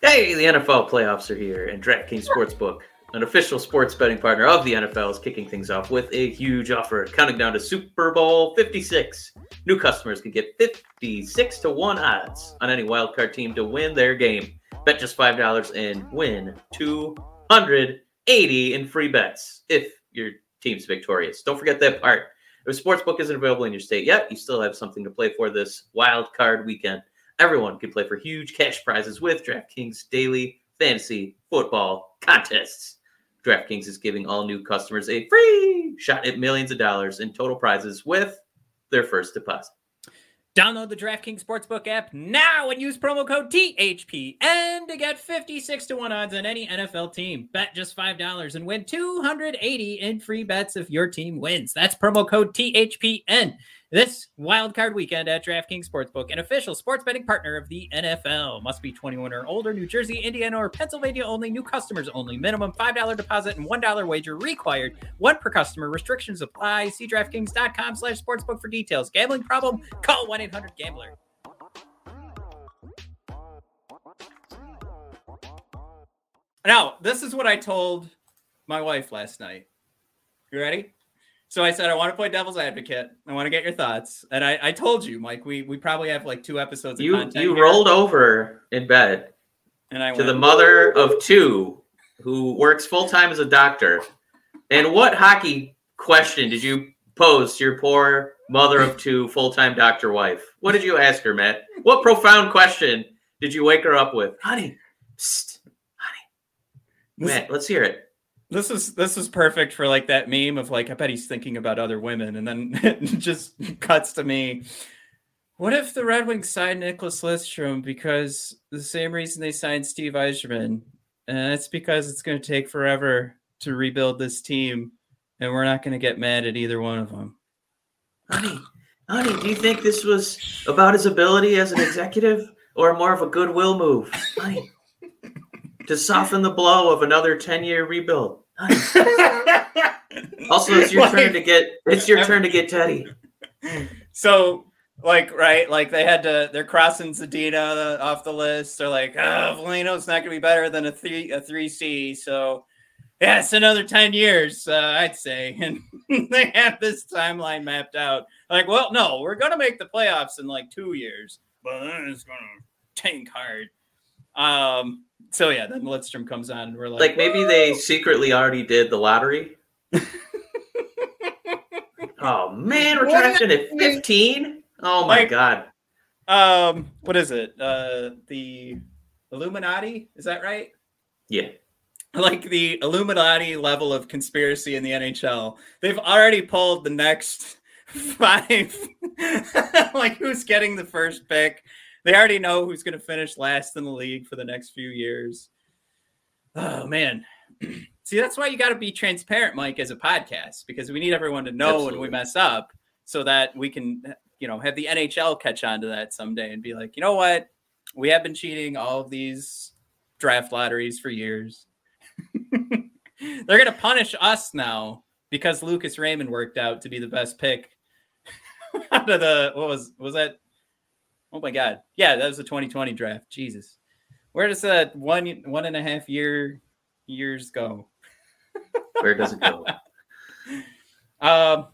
Hey, the NFL playoffs are here, and DraftKings Sportsbook, an official sports betting partner of the NFL, is kicking things off with a huge offer. Counting down to Super Bowl 56. New customers can get 56 to 1 odds on any wildcard team to win their game. Bet just $5 and win 280 in free bets if your team's victorious. Don't forget that part. If Sportsbook isn't available in your state yet, you still have something to play for this wild card weekend. Everyone can play for huge cash prizes with DraftKings daily fantasy football contests. DraftKings is giving all new customers a free shot at millions of dollars in total prizes with their first deposit. Download the DraftKings Sportsbook app now and use promo code THPN to get 56 to 1 odds on any NFL team. Bet just $5 and win 280 in free bets if your team wins. That's promo code THPN. This wildcard weekend at DraftKings Sportsbook, an official sports betting partner of the NFL. Must be 21 or older, New Jersey, Indiana, or Pennsylvania only. New customers only. Minimum $5 deposit and $1 wager required. One per customer. Restrictions apply. See DraftKings.com slash sportsbook for details. Gambling problem? Call 1-800-GAMBLER. Now, this is what I told my wife last night. You ready? So I said, I want to play devil's advocate. I want to get your thoughts. And I, I told you, Mike, we, we probably have like two episodes you, You here. rolled over in bed and I to went, the mother of two who works full time as a doctor. And what hockey question did you pose to your poor mother of two full time doctor wife? What did you ask her, Matt? What profound question did you wake her up with? Honey, psst, honey. Matt, let's hear it. This is this is perfect for like that meme of like I bet he's thinking about other women, and then *laughs* it just cuts to me. What if the Red Wings signed Nicholas Lidstrom because the same reason they signed Steve Yzerman, and it's because it's going to take forever to rebuild this team, and we're not going to get mad at either one of them. Honey, honey, do you think this was about his ability as an executive, or more of a goodwill move? Honey to soften the blow of another 10 year rebuild. *laughs* also, it's your like, turn to get it's your turn to get Teddy. So like right, like they had to they're crossing Zadina off the list. They're like, oh Veleno's not gonna be better than a three a three C. So yeah, it's another 10 years, uh, I'd say. *laughs* And they have this timeline mapped out. Like, well, no, we're gonna make the playoffs in like two years, but then it's gonna tank hard. Um, so yeah, then Lidstrom comes on, and we're like, like maybe Whoa! they secretly already did the lottery. oh man, we're drafting at fifteen. Oh my like, god. Um, what is it? Uh, the Illuminati? Is that right? Yeah. Like the Illuminati level of conspiracy in the NHL. They've already pulled the next *laughs* five. *laughs* like who's getting the first pick? They already know who's going to finish last in the league for the next few years. Oh man. *clears throat* See, that's why you got to be transparent, Mike, as a podcast, because we need everyone to know Absolutely. when we mess up so that we can, you know, have the NHL catch on to that someday and be like, you know what? We have been cheating all of these draft lotteries for years. *laughs* They're going to punish us now because Lucas Raymond worked out to be the best pick *laughs* out of the, what was, was that Oh my God. Yeah, that was the 2020 draft. Jesus. Where does that one one and a half year years go? *laughs* Where does it go? um,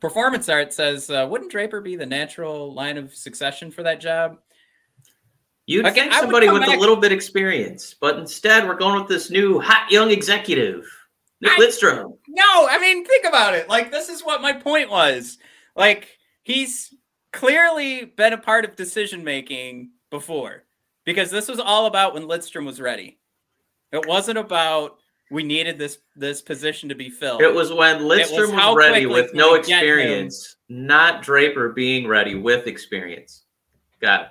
performance art says, uh, wouldn't Draper be the natural line of succession for that job? You'd Again, think somebody with back... a little bit experience, but instead we're going with this new hot young executive. Nick I- Lidstrom. No, I mean, think about it. Like, this is what my point was. Like, he's clearly been a part of decision making before because this was all about when Lidstrom was ready. It wasn't about we needed this this position to be filled. It was when Lidstrom how was ready with no we get him. experience, not Draper being ready with experience. Got it.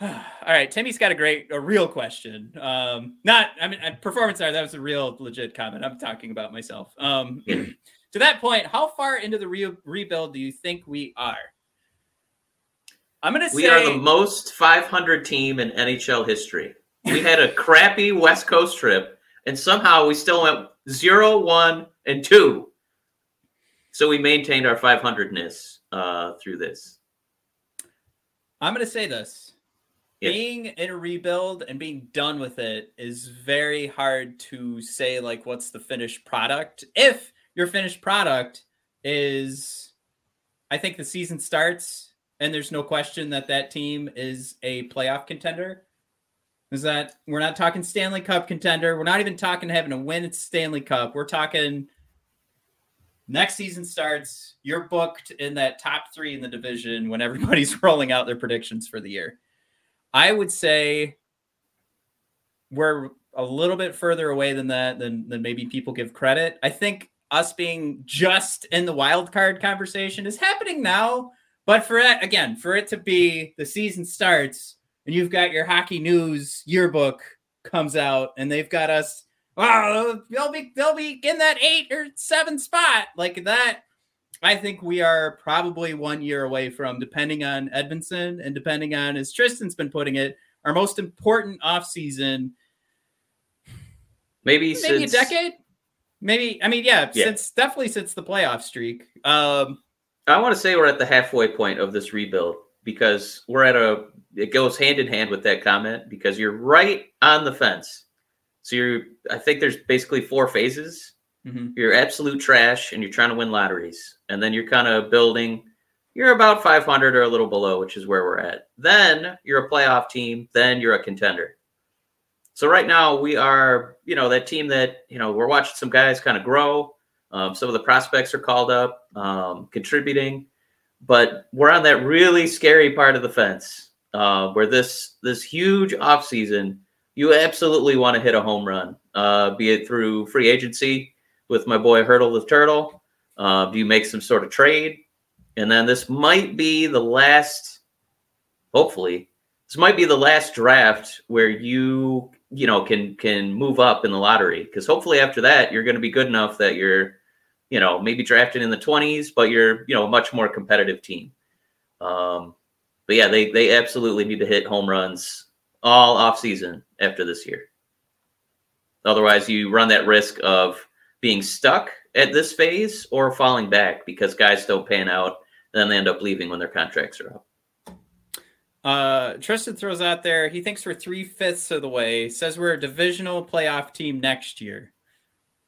*sighs* All right, Timmy's got a great, a real question. Um, not, I mean, uh, performance art. That was a real, legit comment. I'm talking about myself. Um, *clears throat* to that point, how far into the re- rebuild do you think we are? I'm gonna say We are the most 500 team in NHL history. We had a crappy West Coast trip, and somehow we still went zero, one, and 2. So we maintained our 500ness uh, through this. I'm gonna say this. Yeah. Being in a rebuild and being done with it is very hard to say like what's the finished product. If your finished product is I think the season starts and there's no question that that team is a playoff contender. Is that we're not talking Stanley Cup contender. We're not even talking having to win at Stanley Cup. We're talking next season starts. You're booked in that top three in the division when everybody's *laughs* rolling out their predictions for the year. I would say we're a little bit further away than that than, than maybe people give credit. I think us being just in the wild card conversation is happening now. But for it, again, for it to be the season starts and you've got your hockey news yearbook comes out and they've got us, wow, they'll be they'll be in that eight or seven spot like that. I think we are probably one year away from, depending on Edmondson and depending on, as Tristan's been putting it, our most important offseason, Maybe, maybe since, a decade. Maybe, I mean, yeah, Yeah. since definitely since the playoff streak. Um, I want to say we're at the halfway point of this rebuild because we're at a. It goes hand in hand with that comment because you're right on the fence. So you're. I think there's basically four phases. mhm. You're absolute trash, and you're trying to win lotteries, and then you're kind of building. You're about 500 or a little below, which is where we're at. Then you're a playoff team. Then you're a contender. So right now we are, you know, that team that you know we're watching some guys kind of grow. Um, some of the prospects are called up, um, contributing, but we're on that really scary part of the fence uh, where this this huge offseason, you absolutely want to hit a home run, uh, be it through free agency with my boy Hurdle the Turtle. Uh, do you make some sort of trade? And then this might be the last, hopefully, this might be the last draft where you you know can can move up in the lottery because hopefully after that you're going to be good enough that you're you know maybe drafted in the 20s but you're you know a much more competitive team um but yeah they they absolutely need to hit home runs all off season after this year otherwise you run that risk of being stuck at this phase or falling back because guys don't pan out and then they end up leaving when their contracts are up Uh, Tristan throws out there. He thinks we're three fifths of the way. Says we're a divisional playoff team next year.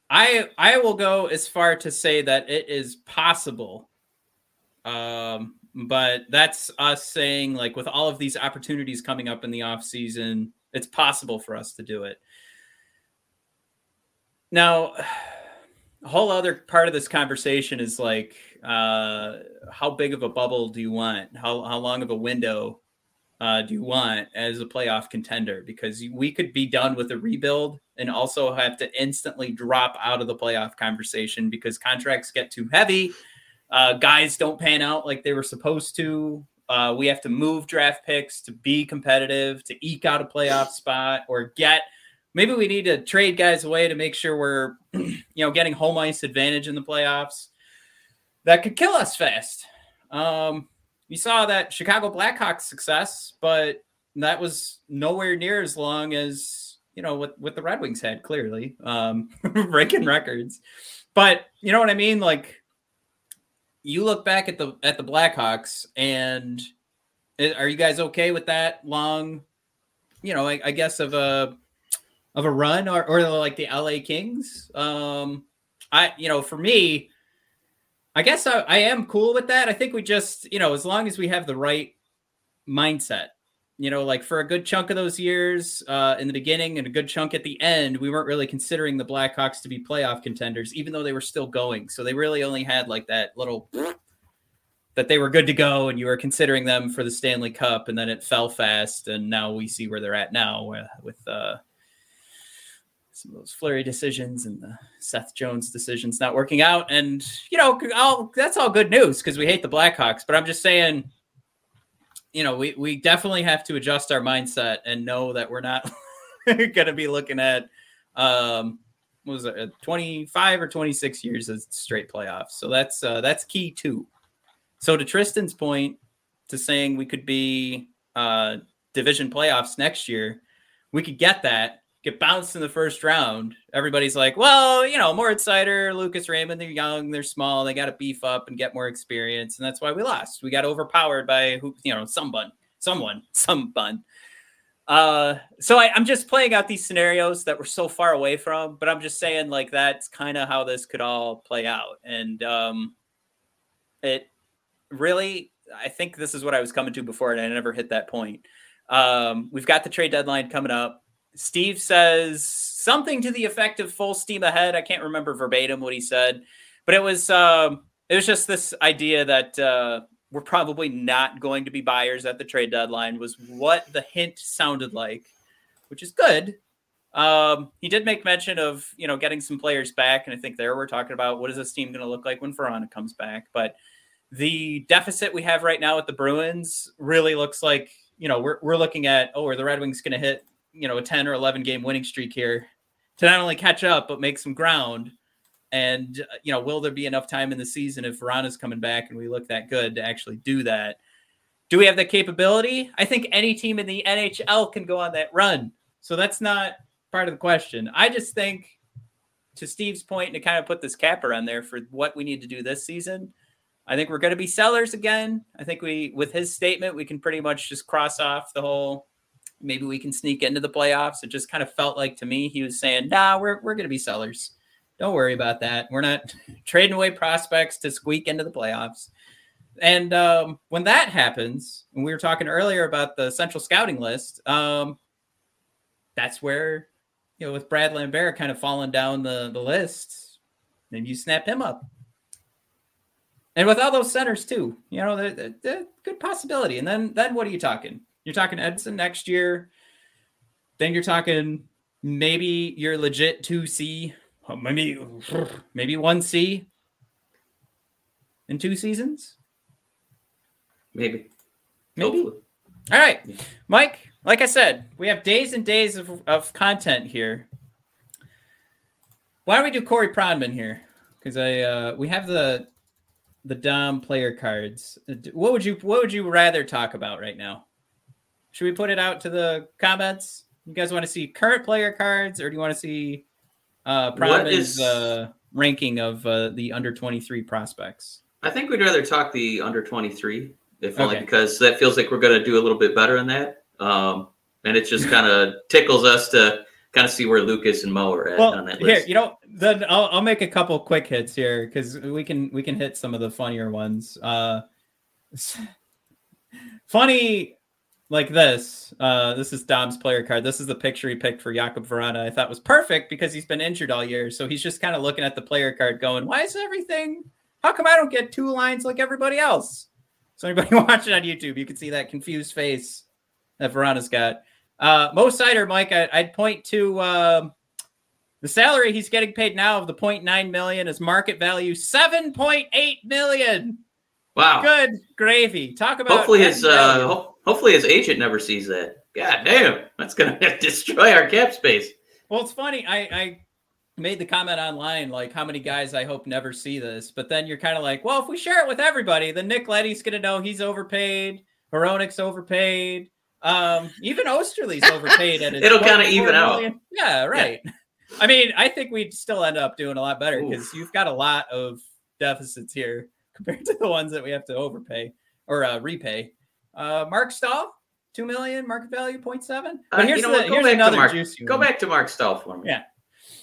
I I will go as far to say that it is possible. Um, but that's us saying like with all of these opportunities coming up in the off season, it's possible for us to do it. Now, a whole other part of this conversation is like, uh, how big of a bubble do you want? How how long of a window uh, do you want as a playoff contender? Because we could be done with a rebuild and also have to instantly drop out of the playoff conversation because contracts get too heavy. Uh, guys don't pan out like they were supposed to. Uh, we have to move draft picks to be competitive, to eke out a playoff spot, or get. Maybe we need to trade guys away to make sure we're, *clears throat* you know, getting home ice advantage in the playoffs. That could kill us fast. Um, you saw that Chicago Blackhawks success, but that was nowhere near as long as you know what what the Red Wings had. Clearly, um, *laughs* breaking records. But you know what I mean. Like you look back at the at the Blackhawks, and i- are you guys okay with that long? You know, I, I guess of a of a run, or or like the LA Kings. Um, I you know for me. I guess I, I am cool with that. I think we just, you know, as long as we have the right mindset, you know, like for a good chunk of those years uh, in the beginning and a good chunk at the end, we weren't really considering the Blackhawks to be playoff contenders, even though they were still going. So they really only had like that little that they were good to go, and you were considering them for the Stanley Cup, and then it fell fast, and now we see where they're at now with, with uh, some of those Fleury decisions and the Seth Jones decisions not working out, and you know, all, that's all good news because we hate the Blackhawks. But I'm just saying you know, we, we definitely have to adjust our mindset and know that we're not *laughs* going to be looking at, um, what was it, 25 or 26 years of straight playoffs. So that's, uh, that's key too. So to Tristan's point to saying we could be, uh, division playoffs next year, we could get that get bounced in the first round, everybody's like, well, you know, Moritz Seider, Lucas Raymond, they're young, they're small, they got to beef up and get more experience, and that's why we lost. We got overpowered by who, you know, some bun, someone, some bun. *laughs* Uh, so I, I'm just playing out these scenarios that we're so far away from, but I'm just saying like that's kind of how this could all play out, and um, it really, I think this is what I was coming to before, and I never hit that point. Um, we've got the trade deadline coming up Steve says something to the effect of full steam ahead. I can't remember verbatim what he said, but it was um, it was just this idea that uh, we're probably not going to be buyers at the trade deadline was what the hint sounded like, which is good. Um, he did make mention of you know getting some players back, and I think there we're talking about what is this team going to look like when Vrana comes back. But the deficit we have right now with the Bruins really looks like you know we're we're looking at oh, are the Red Wings going to hit you know a 10 or 11 game winning streak here to not only catch up but make some ground. And uh, you know will there be enough time in the season if Vrana's coming back and we look that good to actually do that? Do we have the capability? I think any team in the nhl can go on that run. So that's not part of the question. I just think to steve's point to kind of put this capper on there for what we need to do this season i think we're going to be sellers again. I think we with his statement we can pretty much just cross off the whole maybe we can sneak into the playoffs. It just kind of felt like to me he was saying, "Nah, we're we're going to be sellers. Don't worry about that. We're not *laughs* trading away prospects to squeak into the playoffs." And um, when that happens, and we were talking earlier about the central scouting list, um, that's where you know with Brad Lambert kind of falling down the the list, then you snap him up. And with all those centers too, you know, they're good possibility. And then then what are you talking? You're talking Edson next year. Then you're talking maybe you're legit 2C, maybe maybe 1C in two seasons. Maybe. Maybe. Hopefully. All right. Mike, like I said, we have days and days of, of content here. Why don't we do Corey Pronman here? Because I uh, we have the the Dom player cards. What would you what would you rather talk about right now? Should we put it out to the comments? You guys want to see current player cards, or do you want to see uh, uh, ranking of uh, the under twenty three prospects? I think we'd rather talk the under twenty three, if only because that feels like we're going to do a little bit better in that, um, and it just kind of *laughs* tickles us to kind of see where Lucas and Mo are at well, on that list. Here, you know, then I'll, I'll make a couple quick hits here because we can we can hit some of the funnier ones. Uh, *laughs* funny like this. Uh, this is Dom's player card. This is the picture he picked for Jakub Vrana. I thought was perfect because he's been injured all year. So he's just kind of looking at the player card going, why is everything? How come I don't get two lines like everybody else? So anybody *laughs* watching on YouTube, you can see that confused face that Vrana's got. Uh, Mo Seider, Mike, I, would point to uh, the salary he's getting paid now of the 0.9 million is market value 7.8 million. Wow. Good gravy. Talk about hopefully his uh, hopefully his agent never sees that. God damn, that's gonna *laughs* destroy our cap space. Well, it's funny. I, I made the comment online like how many guys I hope never see this, but then you're kind of like, well, if we share it with everybody, then Nick Leddy's gonna know he's overpaid. Hronek's overpaid. Um, even Oesterle's *laughs* overpaid. At It'll kind of even million. out. Yeah, right. Yeah. I mean, I think we'd still end up doing a lot better because you've got a lot of deficits here compared to the ones that we have to overpay or uh, repay. Uh, Marc Staal, two million market value, 0.7. But here's, uh, you know, the, here's another Mark, juicy Go back to Marc Staal for me. Yeah.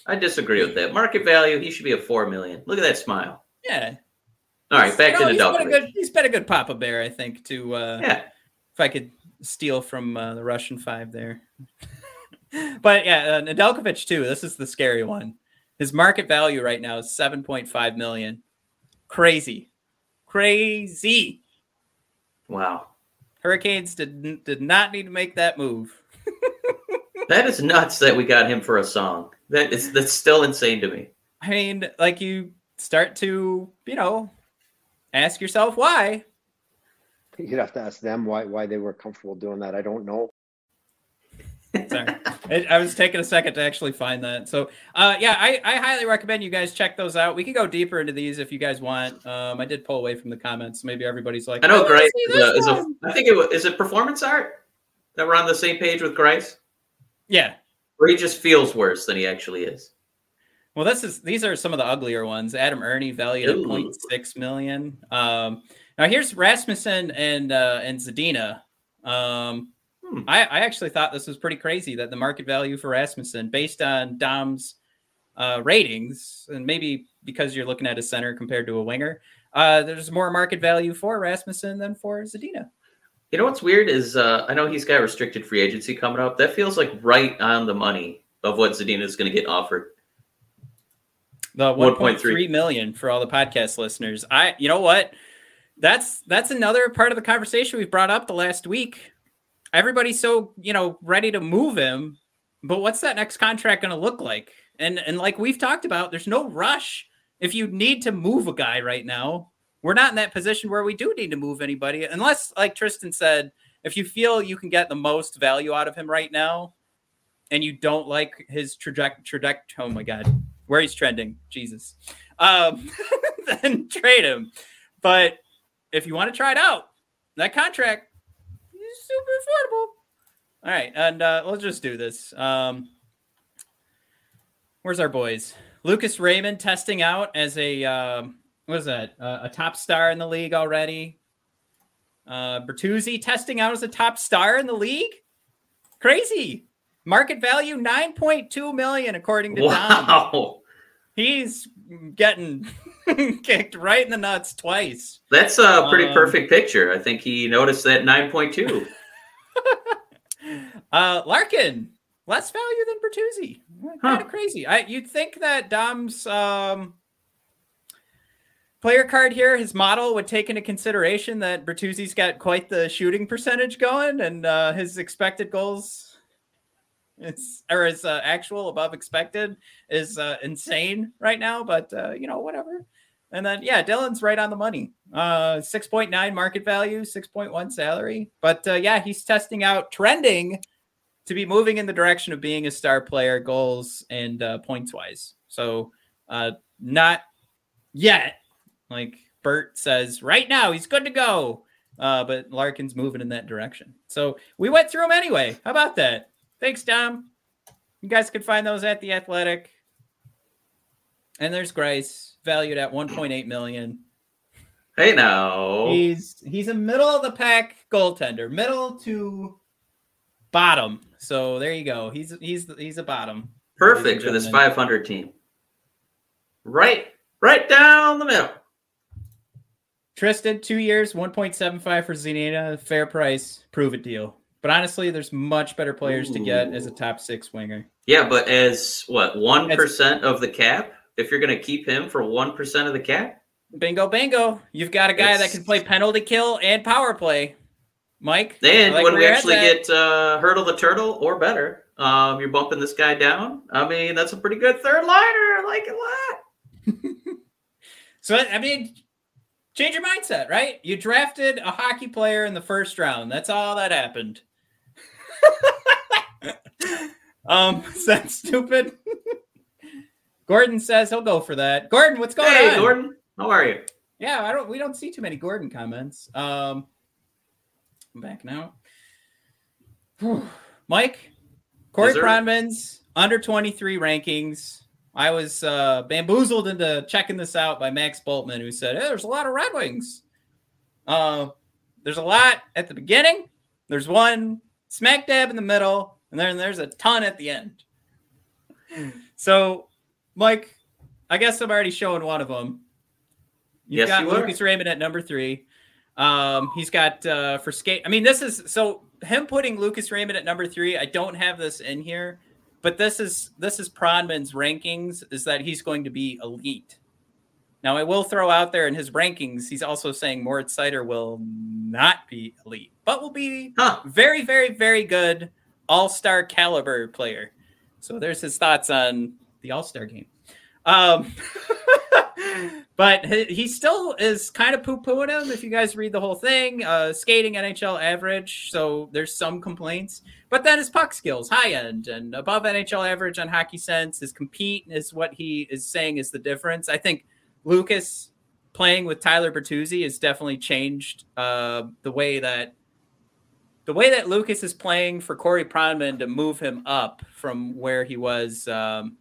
I disagree with that. Market value, he should be a four million. Look at that smile. Yeah. All right, back you know, to the he's been, a good, he's been a good Papa Bear, I think. To uh, yeah, if I could steal from uh, the Russian five there. *laughs* but yeah, uh, Nedeljkovic too. This is the scary one. His market value right now is 7.5 million. Crazy. Crazy. Wow. Hurricanes did, did not need to make that move. *laughs* that is nuts that we got him for a song. That is that's still insane to me. I mean, like you start to, you know, ask yourself why. You'd have to ask them why why they were comfortable doing that. I don't know. Sorry. I, was taking a second to actually find that. So, uh, yeah, I, I highly recommend you guys check those out. We can go deeper into these if you guys want. Um, I did pull away from the comments. Maybe everybody's like, I know Greiss is, a, is a, I think it was, is it performance art that we're on the same page with Greiss? Yeah. Where he just feels worse than he actually is. Well, this is these are some of the uglier ones. Adam Erne valued at 0.6 million. Um, now here's Rasmussen and uh, and Zadina. Um, hmm. I, I actually thought this was pretty crazy that the market value for Rasmussen, based on Dom's uh, ratings, and maybe because you're looking at a center compared to a winger, uh, there's more market value for Rasmussen than for Zadina. You know what's weird is uh, I know he's got restricted free agency coming up. That feels like right on the money of what Zadina is going to get offered. The 1.3 million for all the podcast listeners. I, you know what? That's that's another part of the conversation we've brought up the last week. Everybody's so you know ready to move him, but what's that next contract going to look like? And and like we've talked about, there's no rush. If you need to move a guy right now, we're not in that position where we do need to move anybody, unless, like Tristan said, if you feel you can get the most value out of him right now, and you don't like his trajectory, trajectory. Oh my god, where he's trending. Jesus. Um, *laughs* then trade him. But if you want to try it out, that contract super affordable. All right, and uh, let's just do this. Um, where's our boys? Lucas Raymond testing out as a um, what is that? Uh, a top star in the league already. Uh, Bertuzzi testing out as a top star in the league. Crazy. Market value 9.2 million according to wow. Dom. He's getting *laughs* kicked right in the nuts twice. That's a pretty um, perfect picture. I think he noticed that 9.2. *laughs* uh, Larkin, less value than Bertuzzi. Kind of crazy. I you'd think that Dom's um, player card here, his model would take into consideration that Bertuzzi's got quite the shooting percentage going, and uh, his expected goals it's or is uh, actual above expected is uh, insane right now, but uh, you know whatever. And then yeah, Dylan's right on the money. Uh, six point nine market value, six point one salary. But uh, yeah, he's testing out trending to be moving in the direction of being a star player, goals and uh, points wise. So uh, not yet. Like Bert says, right now he's good to go. Uh, but Larkin's moving in that direction. So we went through him anyway. How about that? Thanks, Dom. You guys can find those at the Athletic. And there's Greiss, valued at 1.8 million. Hey now. He's he's a middle of the pack goaltender, middle to bottom. So there you go. He's he's he's a bottom. Perfect for this 500 team. Right, right down the middle. Tristan, two years, 1.75 for Zadina, fair price, prove it deal. But honestly, there's much better players Ooh. to get as a top six winger. Yeah, but as what one percent of the cap? If you're going to keep him for one percent of the cap, bingo, bingo! You've got a guy it's... that can play penalty kill and power play. Mike, and like when we actually get uh, hurdle the turtle or better, um, you're bumping this guy down. I mean, that's a pretty good third liner. I like it a lot. *laughs* so I mean, change your mindset, right? You drafted a hockey player in the first round. That's all that happened. *laughs* um, *laughs* is that stupid? *laughs* Gordon says he'll go for that. Gordon, what's going hey, on? Gordon, how are you? Yeah, I don't. We don't see too many Gordon comments. Um, I'm back now. Mike, Corey Pronman's under 23 rankings. I was uh, bamboozled into checking this out by Max Boltman, who said, hey, "There's a lot of Red Wings. Uh, there's a lot at the beginning. There's one smack dab in the middle, and then there's a ton at the end. So, Mike, I guess I'm already showing one of them. You've yes, got you Lucas Raymond at number three. Um, he's got uh, for skate. I mean, this is so him putting Lucas Raymond at number three. I don't have this in here, but this is this is Pronman's rankings. Is that he's going to be elite. Now, I will throw out there in his rankings, he's also saying Moritz Seider will not be elite, but will be Huh. very, very, very good all star caliber player. So there's his thoughts on the all star game. Um, *laughs* but he, he still is kind of poo pooing him if you guys read the whole thing. Uh, skating NHL average, so there's some complaints. But then his puck skills, high end and above NHL average on hockey sense. His compete is what he is saying is the difference. I think Lucas playing with Tyler Bertuzzi has definitely changed uh, the way that the way that Lucas is playing for Corey Pronman to move him up from where he was, um,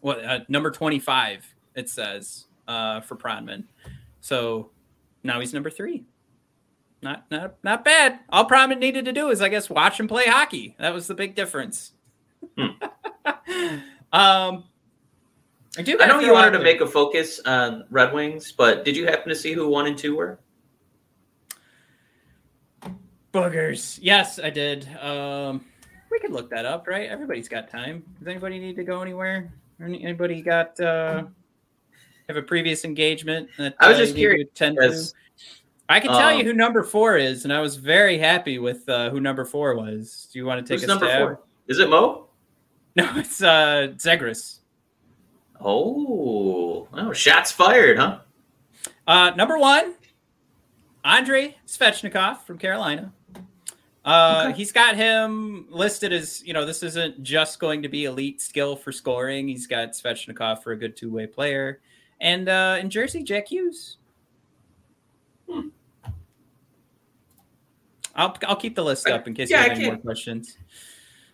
what uh, number twenty five it says uh, for Pronman. So now he's number three. Not not not bad. All Pronman needed to do is, I guess, watch him play hockey. That was the big difference. *laughs* um, I do. I know you wanted to make a focus on Red Wings, but did you happen to see who one and two were? Boogers. Yes, I did. Um, we could look that up, right? Everybody's got time. Does anybody need to go anywhere? Anybody got uh, have a previous engagement? That, I was uh, just you curious, to? I can tell you um, who number four is, and I was very happy with uh, who number four was. Do you want to take Who's a number stab? four? Is it Mo? *laughs* No, it's uh, Zegras. Oh, oh, shots fired, huh? Uh, number one, Andrei Svechnikov from Carolina. Uh, Okay. He's got him listed as, you know, this isn't just going to be elite skill for scoring. He's got Svechnikov for a good two way player. And uh, in Jersey, Jack Hughes. Hmm. I'll, I'll keep the list up in case Yeah, you I have any more can't- questions.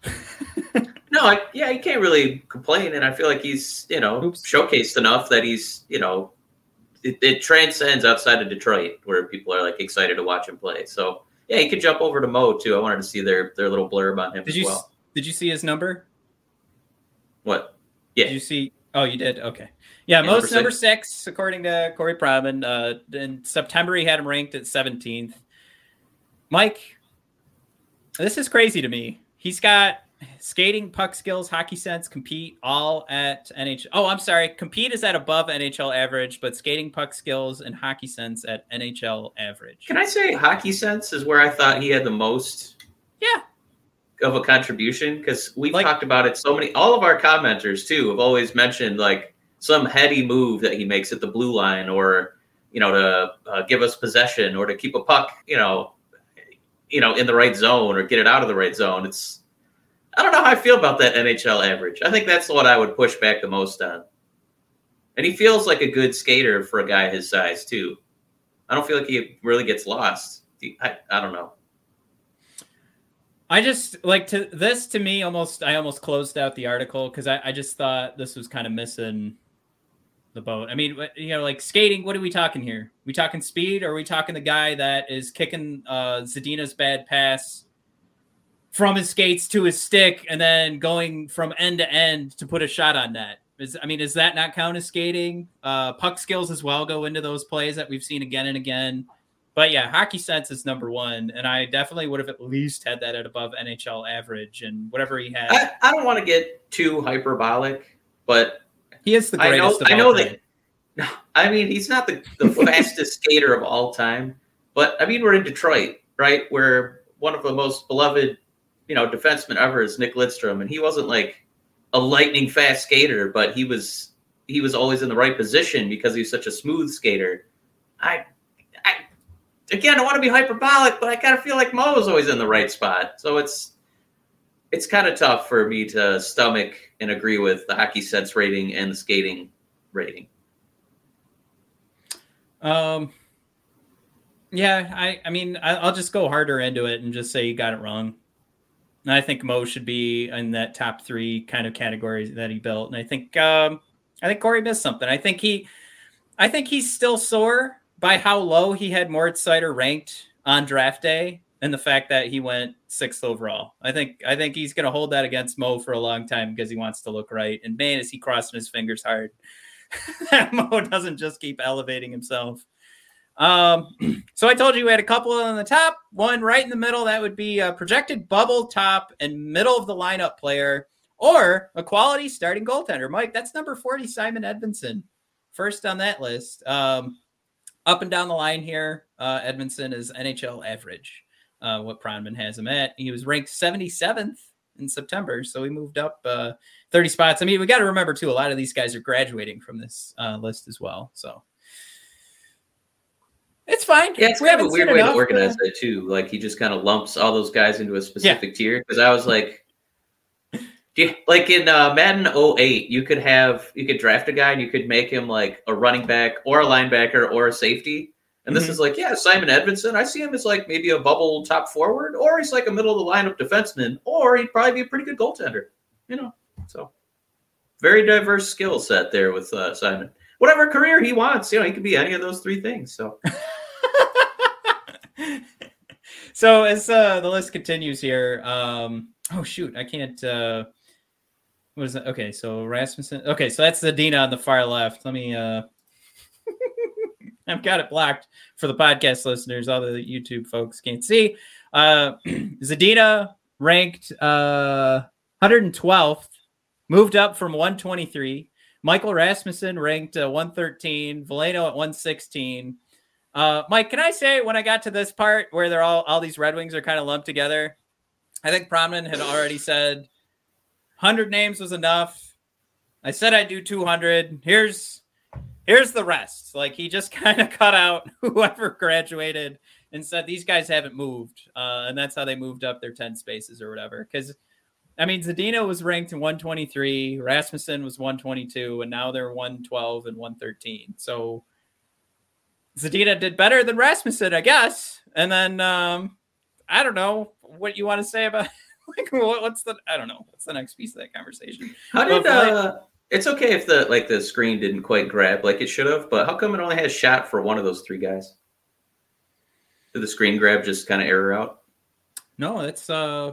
*laughs* No, I, yeah, he can't really complain, and I feel like he's you know Oops. showcased enough that he's you know it, it transcends outside of Detroit where people are like excited to watch him play. So yeah, he could jump over to Mo too. I wanted to see their their little blurb on him Did as you well. did you see his number? What? Did Yeah, you see? Oh, you did. Okay. Yeah, most number number six, according to Corey Pronman. Uh, in September, he had him ranked at 17th. Mike, this is crazy to me. He's got skating, puck skills, hockey sense, compete all at NHL. Oh, I'm sorry. Compete is at above NHL average, but skating, puck skills, and hockey sense at NHL average. Can I say hockey sense is where I thought he had the most Yeah. of a contribution because we've Like- talked about it so many. All of our commenters too have always mentioned like some heady move that he makes at the blue line, or you know, to uh, give us possession, or to keep a puck, you know, you know, in the right zone, or get it out of the right zone. It's I don't know how I feel about that NHL average. I think that's what I would push back the most on. And he feels like a good skater for a guy his size too. I don't feel like he really gets lost. I, I don't know. I just like to this to me almost I almost closed out the article because I, I just thought this was kind of missing the boat. I mean, you know, like skating, what are we talking here? We talking speed or are we talking the guy that is kicking uh Zadina's bad pass from his skates to his stick and then going from end to end to put a shot on net? Is I mean, is that not count as skating? Uh puck skills as well go into those plays that we've seen again and again. But yeah, hockey sense is number one, and I definitely would have at least had that at above NHL average and whatever he had. I, I don't want to get too hyperbolic, but he is the I know greatest. I know that. *laughs* I mean, he's not the, the *laughs* fastest skater of all time, but I mean, we're in Detroit, right? Where one of the most beloved, you know, defenseman ever is Nick Lidstrom, and he wasn't like a lightning fast skater, but he was he was always in the right position because he's such a smooth skater. I, I again, I want to be hyperbolic, but I kind of feel like Mo is always in the right spot, so it's it's kind of tough for me to stomach and agree with the hockey sense rating and the skating rating. Um, yeah, I, I mean, I, I'll just go harder into it and just say you got it wrong. And I think Mo should be in that top three kind of categories that he built. And I think, um, I think Corey missed something. I think he, I think he's still sore by how low he had Moritz Seider ranked on draft day and the fact that he went sixth overall. I think, I think he's going to hold that against Mo for a long time because he wants to look right. And man, is he crossing his fingers hard that *laughs* Mo doesn't just keep elevating himself. Um, *clears throat* so I told you we had a couple on the top, one right in the middle. That would be a projected bubble top and middle of the lineup player, or a quality starting goaltender. Mike, that's number 40, Simon Edvinsson, first on that list. Um, up and down the line here, uh, Edvinsson is NHL average, uh, what Pronman has him at. He was ranked 77th in September, so he moved up uh, 30 spots. I mean, we got to remember too, a lot of these guys are graduating from this uh, list as well. So it's fine. Yeah, it's We kind of a weird way to organize uh, it too. Like he just kind of lumps all those guys into a specific tier. Because I was like, you, like in uh, Madden 08, you could have you could draft a guy and you could make him like a running back or a linebacker or a safety. And this Mhm. is like, yeah, Simon Edvinsson. I see him as like maybe a bubble top forward, or he's like a middle of the lineup defenseman, or he'd probably be a pretty good goaltender. You know, so very diverse skill set there with uh, Simon. Whatever career he wants, you know, he could be any of those three things. So *laughs* so as uh, the list continues here, um, oh shoot, I can't. Uh, what is that? Okay, so Rasmussen. Okay, so that's Zadina on the far left. Let me. Uh, *laughs* I've got it blocked for the podcast listeners. All the YouTube folks can't see. Uh, *clears throat* Zadina ranked uh, 112th, moved up from 123. Michael Rasmussen ranked uh, 113. Veleno at 116. Uh, Mike, can I say when I got to this part where they're all all these Red Wings are kind of lumped together, I think Pronman had already said 100 names was enough. I said I'd do 200. Here's here's the rest. Like he just *laughs* kind of cut out *laughs* whoever graduated and said these guys haven't moved, uh, and that's how they moved up their 10 spaces or whatever. Because I mean, Zadina was ranked in 123, Rasmussen was 122, and now they're 112 and 113. So Zadina did better than Rasmussen, I guess. And then um, I don't know what you want to say about *laughs* like what, what's the I don't know what's the next piece of that conversation. How did uh it's okay if the like the screen didn't quite grab like it should have, but how come it only has shot for one of those three guys? Did the screen grab just kind of error out? No, that's uh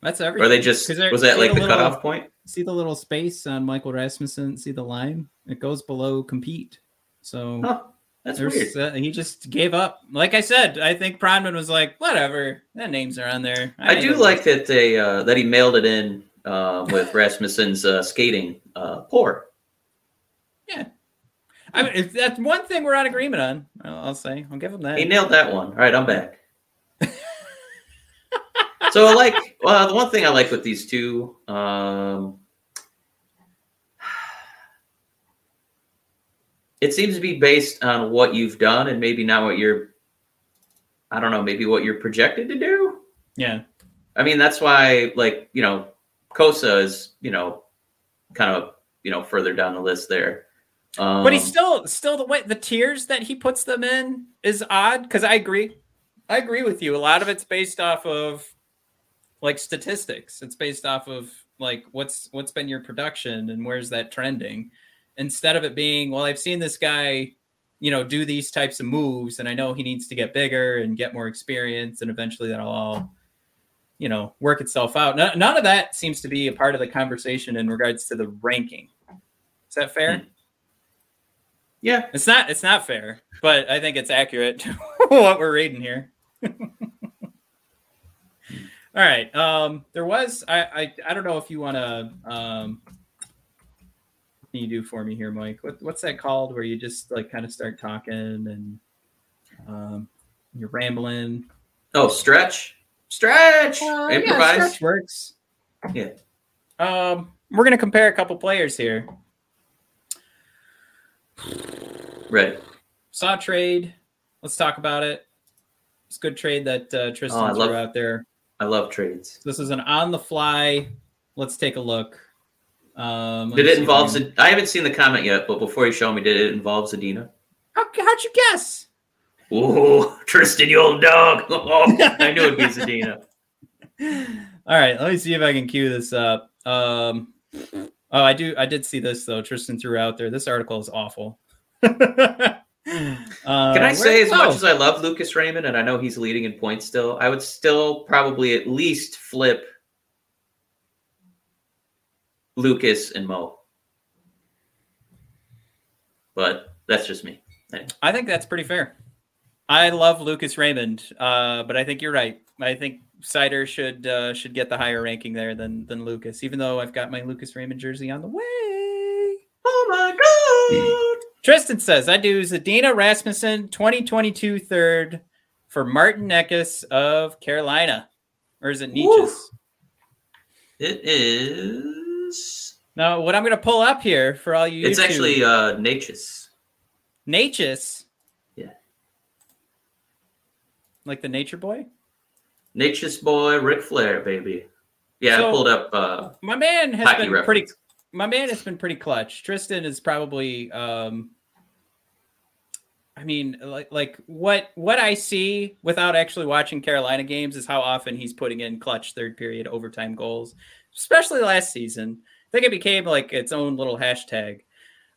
that's Or everything. they just was that like the the little- cutoff point? See the little space on Michael Rasmussen. See the line? It goes below compete. So Huh. That's there's, weird. uh, he just gave up. Like I said, I think Pronman was like, whatever. The names are on there. I do like that they uh that he mailed it in uh, with *laughs* Rasmussen's uh, skating uh poor. I mean, if that's one thing we're on agreement on, I'll, I'll say I'll give him that. He nailed that one. All right, I'm back. *laughs* so I like well the one thing I like with these two, um it seems to be based on what you've done and maybe not what you're I don't know, maybe what you're projected to do. yeah, I mean, that's why like, you know, Cossa is, you know, kind of, you know, further down the list there. Um, but he's still still the way the tiers that he puts them in is odd because I agree. I agree with you. A lot of it's based off of like statistics. It's based off of like what's what's been your production and where's that trending, instead of it being well, I've seen this guy, you know, do these types of moves, and I know he needs to get bigger and get more experience, and eventually that'll all, you know, work itself out. None, none of that seems to be a part of the conversation in regards to the ranking. Is that fair? yeah, It's not. It's not fair, but I think it's accurate to *laughs* what we're reading here. *laughs* All right. Um, there was. I. I. I don't know if you want to. Um, you do for me here, Mike? What, what's that called? Where you just like kind of start talking and um, you're rambling. Oh, stretch, stretch, Uh, yeah, improvise. stretch works. Yeah. Um, we're gonna compare a couple players here. Right. Saw trade. Let's talk about it. It's good trade that uh, Tristan Oh, threw love- out there. I love trades. This is an on the fly. Let's take a look. Um, Did it see involve? if I can- Zed- I haven't seen the comment yet, but before you show me, did it involve Zadina? How, how'd you guess? Ooh, *laughs* Tristan, you old dog! Oh, *laughs* I knew it'd be *laughs* Zadina. All right, let me see if I can cue this up. Um, oh, I do. I did see this though. Tristan threw out there. This article is awful. Can I say, as much as I love Lucas Raymond, and I know he's leading in points still, I would still probably at least flip Lucas and Mo. But that's just me. I think that's pretty fair. I love Lucas Raymond, uh, but I think you're right. I think Seider should uh, should get the higher ranking there than than Lucas, even though I've got my Lucas Raymond jersey on the way. Oh my god! Tristan says I do Zadina Rasmussen 2022 third for Martin Necas of Carolina, or is it Nietzsche's? It is. Now, what I'm going to pull up here for all you, It's YouTube- actually uh Natchez. Natchez. Yeah. Like the Nature Boy. Natchez boy, Ric Flair, baby. Yeah, So- I pulled up uh My man has been reference. pretty. My man has been pretty clutch. Tristan is probably. um I mean, like like what what I see without actually watching Carolina games is how often he's putting in clutch third period overtime goals, especially last season. I think it became like its own little hashtag.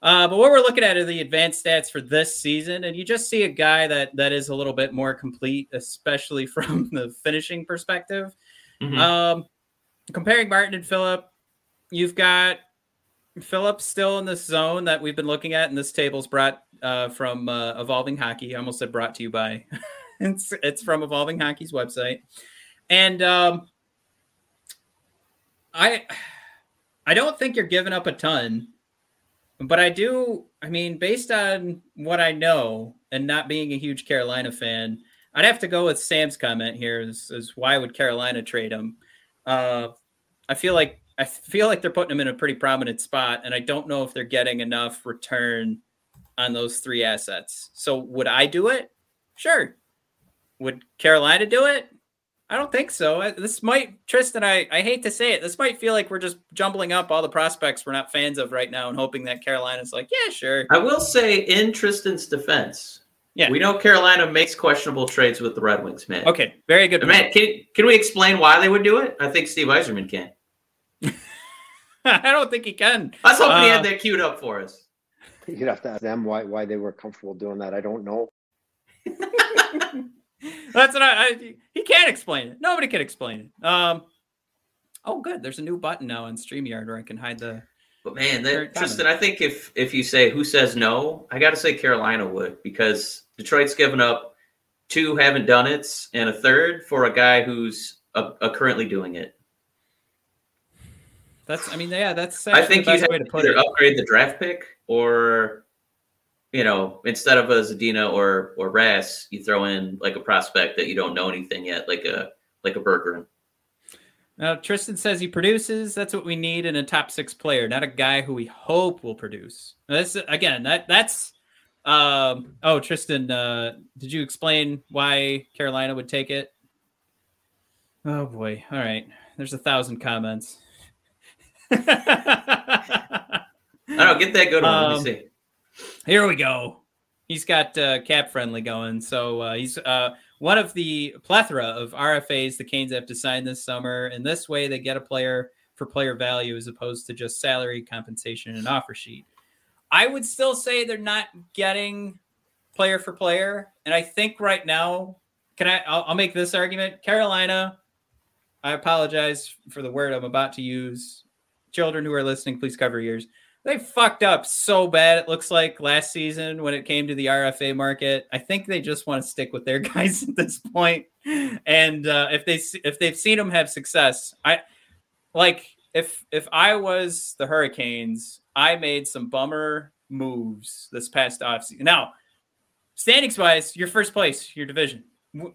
Uh, but what we're looking at are the advanced stats for this season, and you just see a guy that that is a little bit more complete, especially *laughs* from the finishing perspective. Mhm. Um, comparing Martin and Phillip, you've got Phillip still in this zone that we've been looking at, and this table's brought uh, from uh, Evolving Hockey. I almost said brought to you by. *laughs* it's it's from Evolving Hockey's website, and um, I I don't think you're giving up a ton, but I do. I mean, based on what I know, and not being a huge Carolina fan, I'd have to go with Sam's comment here. Is, is why would Carolina trade him? Uh, I feel like I feel like they're putting him in a pretty prominent spot, and I don't know if they're getting enough return on those three assets. So would I do it? Sure. Would Carolina do it? I don't think so. This might Tristan. I I hate to say it. This might feel like we're just jumbling up all the prospects we're not fans of right now, and hoping that Carolina's like, yeah, sure. I will say in Tristan's defense, Yeah. we know Carolina makes questionable trades with the Red Wings, man. Okay, very good. But man, can can we explain why they would do it? I think Steve Yzerman can. *laughs* I don't think he can. I was hoping he Uh, had that queued up for us. *laughs* You'd have to ask them why why they were comfortable doing that. I don't know. *laughs* That's what I, I. He can't explain it. Nobody can explain it. Um. Oh, good. There's a new button now on Streamyard where I can hide the. But man, that. Tristan, I think if if you say who says no, I got to say Carolina would because Detroit's given up two haven't done it and a third for a guy who's uh uh currently doing it. That's. I mean, yeah. That's. I think you'd have way to to put either it. upgrade the draft pick or, you know, instead of a Zadina or or Rass, you throw in like a prospect that you don't know anything yet, like a like a Berggren. Now, Tristan says he produces. That's what we need in a top six player, not a guy who we hope will produce. Now, this again. That that's. Um. Oh, Tristan. Uh. Did you explain why Carolina would take it? Oh boy. All right. There's a thousand comments. *laughs* I don't. Get that good one. Let Um, me see. Here we go. He's got uh, cap friendly going. So uh, he's uh, one of the plethora of RFAs the Canes have to sign this summer. And this way, they get a player for player value as opposed to just salary compensation and offer sheet. I would still say they're not getting player for player. And I think right now, can I? I'll, I'll make this argument. Carolina. I apologize for the word I'm about to use. Children who are listening, please cover your ears they fucked up so bad it looks like last season when it came to the RFA market. I think they just want to stick with their *laughs* guys at this point. And uh, if they if they've seen them have success, I like if if I was the Hurricanes, I made some bummer moves this past offseason. Now, standings wise, your first place, your division. Who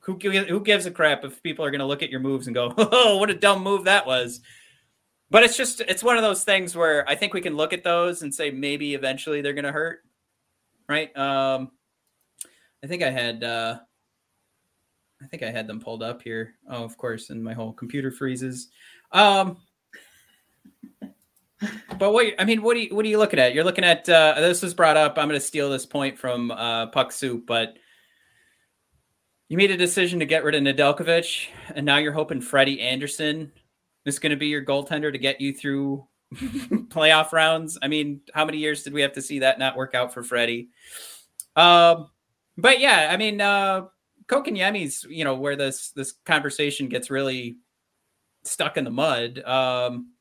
who who gives a crap if people are going to look at your moves and go, *laughs* "Oh, what a dumb move that was." But it's just it's one of those things where I think we can look at those and say maybe eventually they're going to hurt, right? Um, I think I had uh, I think I had them pulled up here. Oh, of course, and my whole computer freezes. Um, but what I mean, what are you what are you looking at? You're looking at uh, this was brought up. I'm going to steal this point from uh, Puck Soup, but you made a decision to get rid of Nedeljkovic, and now you're hoping Freddie Andersen is going to be your goaltender to get you through *laughs* playoff rounds. I mean, how many years did we have to see that not work out for Freddie? Um, but yeah, I mean, uh, Kotkaniemi's, you know, where this this conversation gets really stuck in the mud. Um,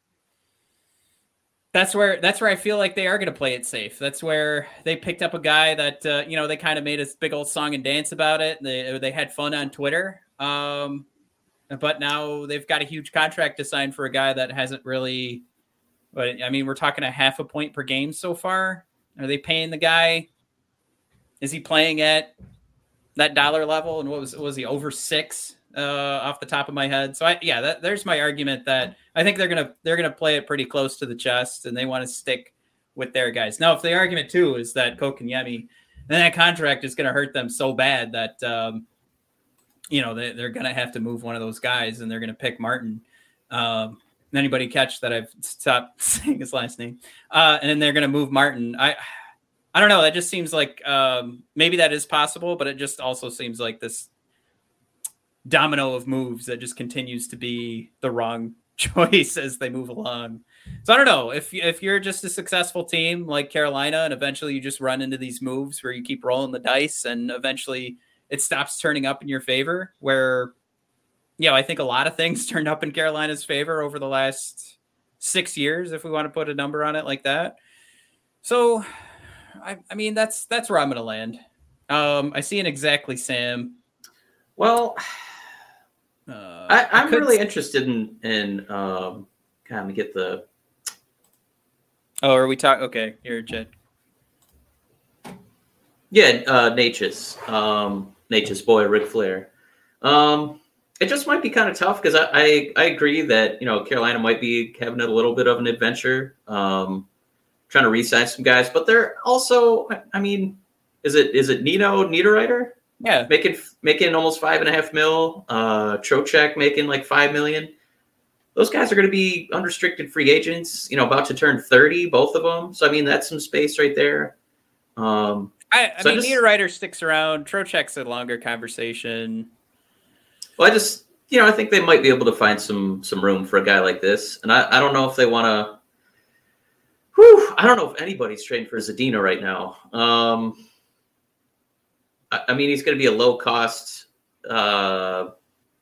that's where that's where I feel like they are going to play it safe. That's where they picked up a guy that uh, you know they kind of made a big old song and dance about it. They they had fun on Twitter, um, but now they've got a huge contract to sign for a guy that hasn't really. But I mean, we're talking a half a point per game so far. Are they paying the guy? Is he playing at that dollar level? And what was was he over six? uh, off the top of my head. So I, yeah, that, there's my argument that I think they're gonna they're gonna play it pretty close to the chest, and they want to stick with their guys. Now, if the argument too is that Kotkaniemi, then that contract is gonna hurt them so bad that um, you know they, they're gonna have to move one of those guys, and they're gonna pick Martin. Um, anybody catch that I've stopped *laughs* saying his last name? Uh, and then they're gonna move Martin. I. I don't know. That just seems like um, maybe that is possible, but it just also seems like this domino of moves that just continues to be the wrong *laughs* choice as they move along. So I don't know if if you're just a successful team like Carolina, and eventually you just run into these moves where you keep rolling the dice, and eventually it stops turning up in your favor. Where, you know, I think a lot of things *laughs* turned up in Carolina's favor over the last six years, if we want to put a number on it like that. So, I, I mean, that's that's where I'm going to land. Um, I see an exactly Sam. Well, uh, I, am really interested in in um, kind of get the. Oh, are we talking? Okay, you're Jed. Yeah, uh, Natchez, um, Natchez boy, Ric Flair. Um, it just might be kind of tough because I, I, I agree that you know Carolina might be having a little bit of an adventure, um, trying to resign some guys, but they're also, I mean, is it is it Nino Niederreiter? Yeah, making making almost five and a half mil. Uh, Trocheck making like five million. Those guys are going to be unrestricted free agents. You know, about to turn thirty, both of them. So I mean, that's some space right there. Um, I, I so mean, just, Niederreiter sticks around. Trocheck's a longer conversation. Well, I just you know I think they might be able to find some some room for a guy like this, and I, I don't know if they want to. Whew, I don't know if anybody's trading for Zadina right now. Um, I mean, he's going to be a low cost, uh,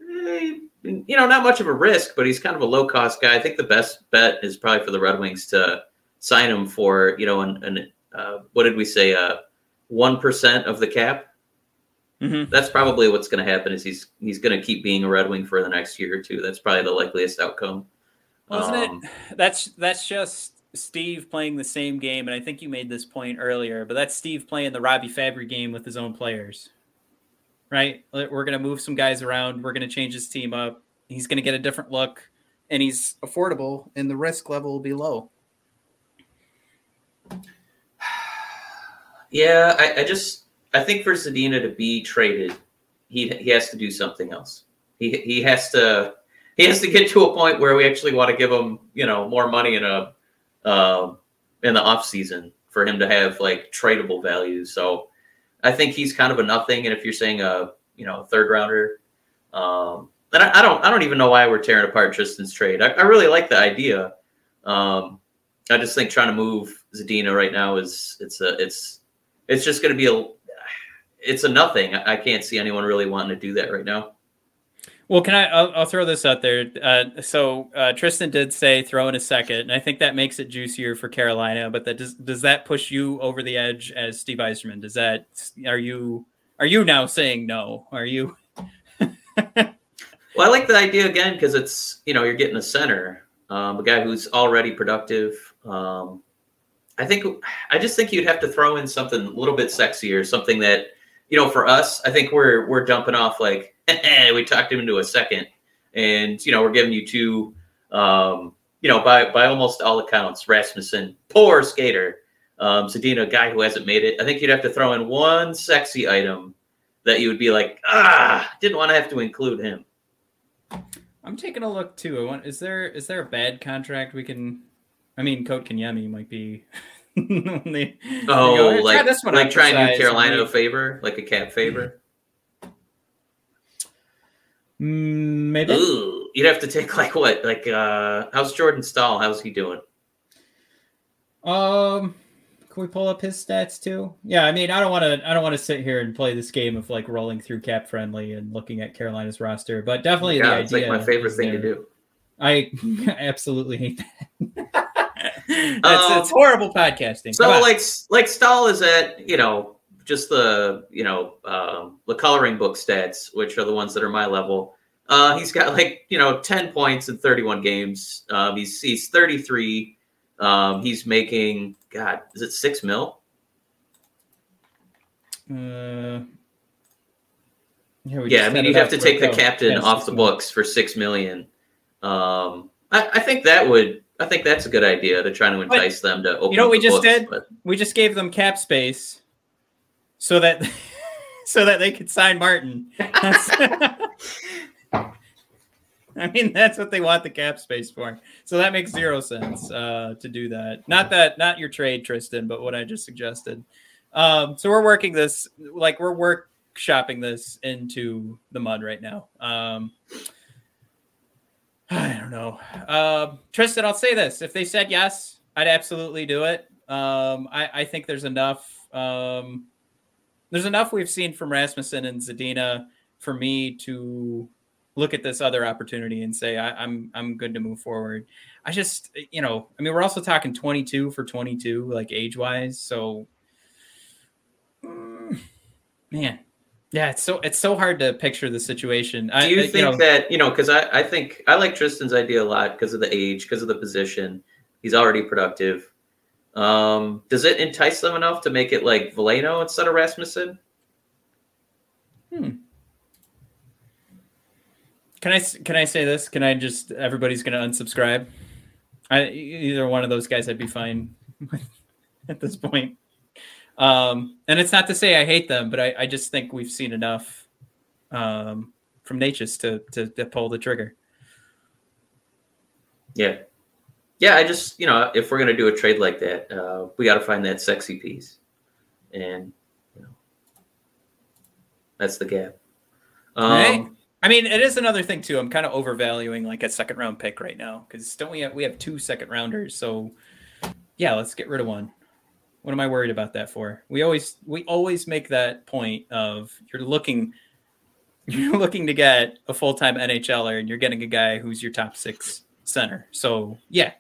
eh, you know, not much of a risk, but he's kind of a low cost guy. I think the best bet is probably for the Red Wings to sign him for, you know, an, an uh, what did we say, uh, one percent of the cap. Mm-hmm. That's probably what's going to happen. Is he's he's going to keep being a Red Wing for the next year or two. That's probably the likeliest outcome. Wasn't um, it? That's that's just Steve playing the same game, and I think you made this point earlier, but that's Steve playing the Robbie Fabbri game with his own players. Right? We're going to move some guys around. We're going to change his team up. He's going to get a different look, and he's affordable, and the risk level will be low. Yeah, I, I just I think for Zadina to be traded, he he has to do something else. He he has to he has to get to a point where we actually want to give him you know more money in a um, in the off season for him to have like tradable value. So I think he's kind of a nothing. And if you're saying a you know third rounder, um, and I, I, don't I don't even know why we're tearing apart Tristan's trade. I, I really like the idea. Um, I just think trying to move Zadina right now is it's a it's it's just going to be a it's a nothing. I can't see anyone really wanting to do that right now. Well, can I? I'll, I'll throw this out there. Uh, so uh, Tristan did say throw in a second, and I think that makes it juicier for Carolina. But that does does that push you over the edge as Steve Yzerman? Does that are you are you now saying no? Are you? well, I like the idea again because it's you know you're getting a center, um, a guy who's already productive. Um, I think I just think you'd have to throw in something a little bit sexier, something that you know for us, I think we're we're dumping off like *laughs* we talked him into a second, and you know we're giving you two, um, you know by by almost all accounts, Rasmussen, poor skater, um, Zadina, guy who hasn't made it. I think you'd have to throw in one sexy item that you would be like, ah, didn't want to have to include him. I'm taking a look too. I want is there is there a bad contract we can? I mean, Kotkaniemi might be. *laughs* they, oh, they like, this one like trying to do Carolina a favor, like a cap favor. Mm, maybe. Ooh, you'd have to take like what? Like uh how's Jordan Staal? How's he doing? Um can we pull up his stats too? Yeah, I mean, I don't want to. I don't want to sit here and play this game of like rolling through cap friendly and looking at Carolina's roster, but definitely yeah, the it's idea. like my favorite thing there. to do. I *laughs* absolutely hate that. *laughs* *laughs* That's Um, it's horrible podcasting. So Come on. like like Staal is at you know just the you know um, the coloring book stats, which are the ones that are my level. Uh, he's got like you know ten points in thirty one games. Um, he's he's thirty three. Um, he's making God, is it six mil? Uh, we Yeah, I mean you'd have to take the captain Yeah, off the mil. books for six million. Um, I, I think that would I think that's a good idea to try to entice them to open. you know what we just books, did? but- We just gave them cap space so that *laughs* so that they could sign Martin. *laughs* I mean, that's what they want the cap space for. So that makes zero sense uh, to do that. Not that, not your trade, Tristan, but what I just suggested. Um, so we're working this, like we're workshopping this into the mud right now. Um, I don't know. Um, Tristan, I'll say this: if they said yes, I'd absolutely do it. Um, I, I think there's enough. Um, there's enough we've seen from Rasmussen and Zadina for me to look at this other opportunity and say I, I'm I'm good to move forward. I just you know I mean we're also talking 22 for 22 like age wise. So mm, man, yeah, it's so it's so hard to picture the situation. Do I, you I- think know, that you know? Because I, I think I like Tristan's idea a lot because of the age, because of the position. He's already productive. Um, does it entice them enough to make it like Veleno instead of Rasmussen? Can I can I say this? Can I just everybody's going to unsubscribe? I either one of those guys I'd be fine *laughs* with at this point. Um, and it's not to say I hate them, but I, I just think we've seen enough um, from Natchez to, to to pull the trigger. Yeah, yeah. I just you know if we're gonna do a trade like that, uh, we got to find that sexy piece, and you know that's the gap. Um, Right. I mean, it is another thing too. I'm kind of overvaluing like a second round pick right now because don't we have we have two second rounders? So yeah, let's get rid of one. What am I worried about that for? We always we always make that point of you're looking *laughs* you're looking to get a full time NHLer and you're getting a guy who's your top six center. So yeah,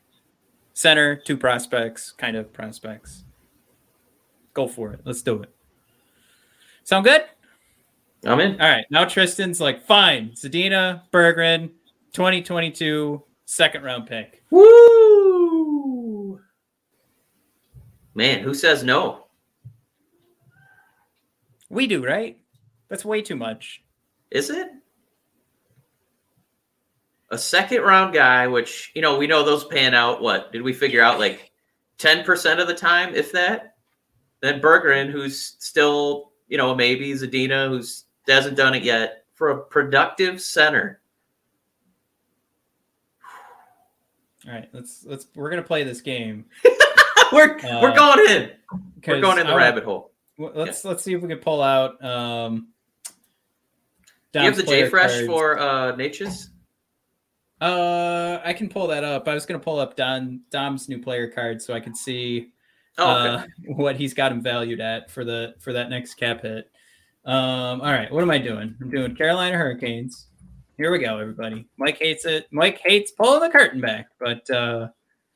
center, two prospects, kind of prospects. Go for it. Let's do it. Sound good? I'm in. All right, now Tristan's like, fine, Zadina, Berggren, 2022 second round pick. Woo! Man, who says no? We do, right? That's way too much. Is it? A second round guy, which, you know, we know those pan out. What did we figure out? Like 10% of the time, if that? Then Berggren, who's still, you know, maybe Zadina, who's hasn't done it yet, for a productive center. All right, let's let's we're gonna play this game. *laughs* *laughs* we're Uh, we're going in. We're going in the I- rabbit hole. Let's let's see if we can pull out. Um, Do you have the JFresh cards. for uh Natchez? Uh, I can pull that up. I was gonna pull up Don Dom's new player card so I could see Oh, okay. uh, what he's got him valued at for the for that next cap hit. Um, all right, what am I doing? I'm doing Carolina Hurricanes. Here we go, everybody. Mike hates it. Mike hates pulling the curtain back, but uh,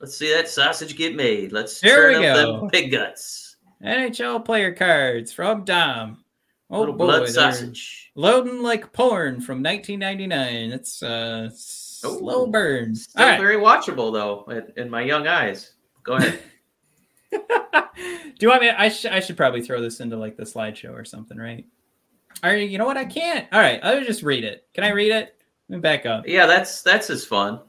Let's see that sausage get made. Let's There turn we up go. them pig guts. NHL player cards from Dom. Oh Little boy, blood sausage. loading like porn from 1999. It's uh, slow Oh, burn. Still right. very watchable though, in, in my young eyes. Go *laughs* ahead. Do you want me? I should I should probably throw this into like the slideshow or something, right? All right, you know what? I can't. All right, I'll just read it. Can I read it? Let me back up. yeah, that's that's as fun.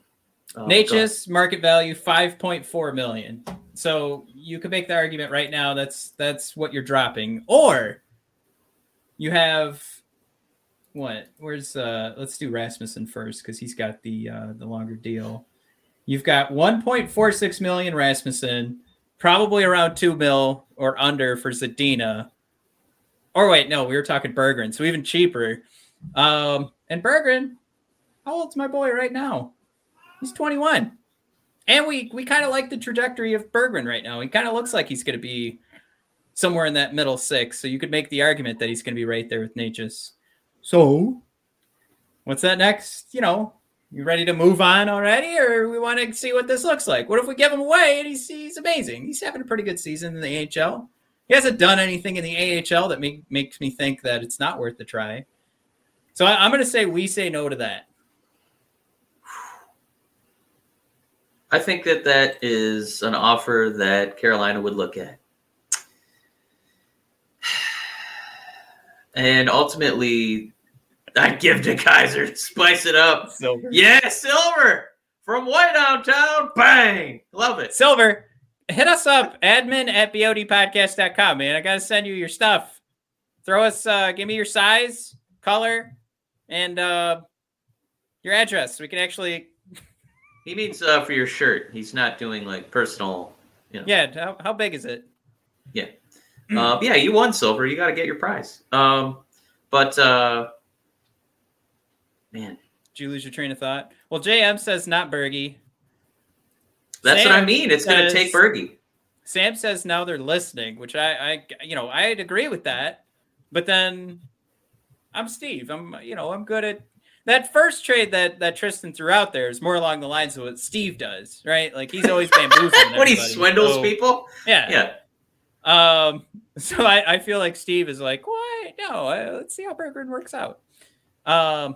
Natchez market value 5.4 million. So you could make the argument right now that's that's what you're dropping. Or you have what? Where's uh let's do Rasmussen first because he's got the uh the longer deal. You've got 1.46 million Rasmussen, probably around two mil or under for Zadina. Or wait, no, we were talking Berggren, so even cheaper. Um, and Berggren, how old's my boy right now? He's 21. And we we kind of like the trajectory of Berggren right now. He kind of looks like he's going to be somewhere in that middle six. So you could make the argument that he's going to be right there with Natchez. So what's that next? You know, You ready to move on already, or we want to see what this looks like? What if we give him away and he's he's amazing? He's having a pretty good season in the AHL. He hasn't done anything in the AHL that make, makes me think that it's not worth the try. So I, I'm going to say we say no to that. I think that that is an offer that Carolina would look at. *sighs* And ultimately, I give to Kaiser, *laughs* spice it up. Silver. Yeah, silver from way downtown. Bang. Love it. Silver, hit us up, admin at bodpodcast.com, man. I got to send you your stuff. Throw us, uh, give me your size, color, and uh, your address. We can actually, He means uh, for your shirt. He's not doing like personal. You know. yeah, how, how big is it? Yeah. Uh, yeah, you won silver. You got to get your prize. Um, but uh, man, Did you lose your train of thought? Well, JM says not Bergie. that's what I mean. It's going to take Bergie. Sam says now they're listening, which I, I, you know, I'd agree with that. But then I'm Steve. I'm, you know, I'm good at that first trade that that Tristan threw out there is more along the lines of what Steve does, right? Like he's always bamboozling. *laughs* when he swindles So, people. Yeah. Yeah. Um. *laughs* So I, I feel like Steve is like, what? No. Uh, let's see how Berggren works out. Um.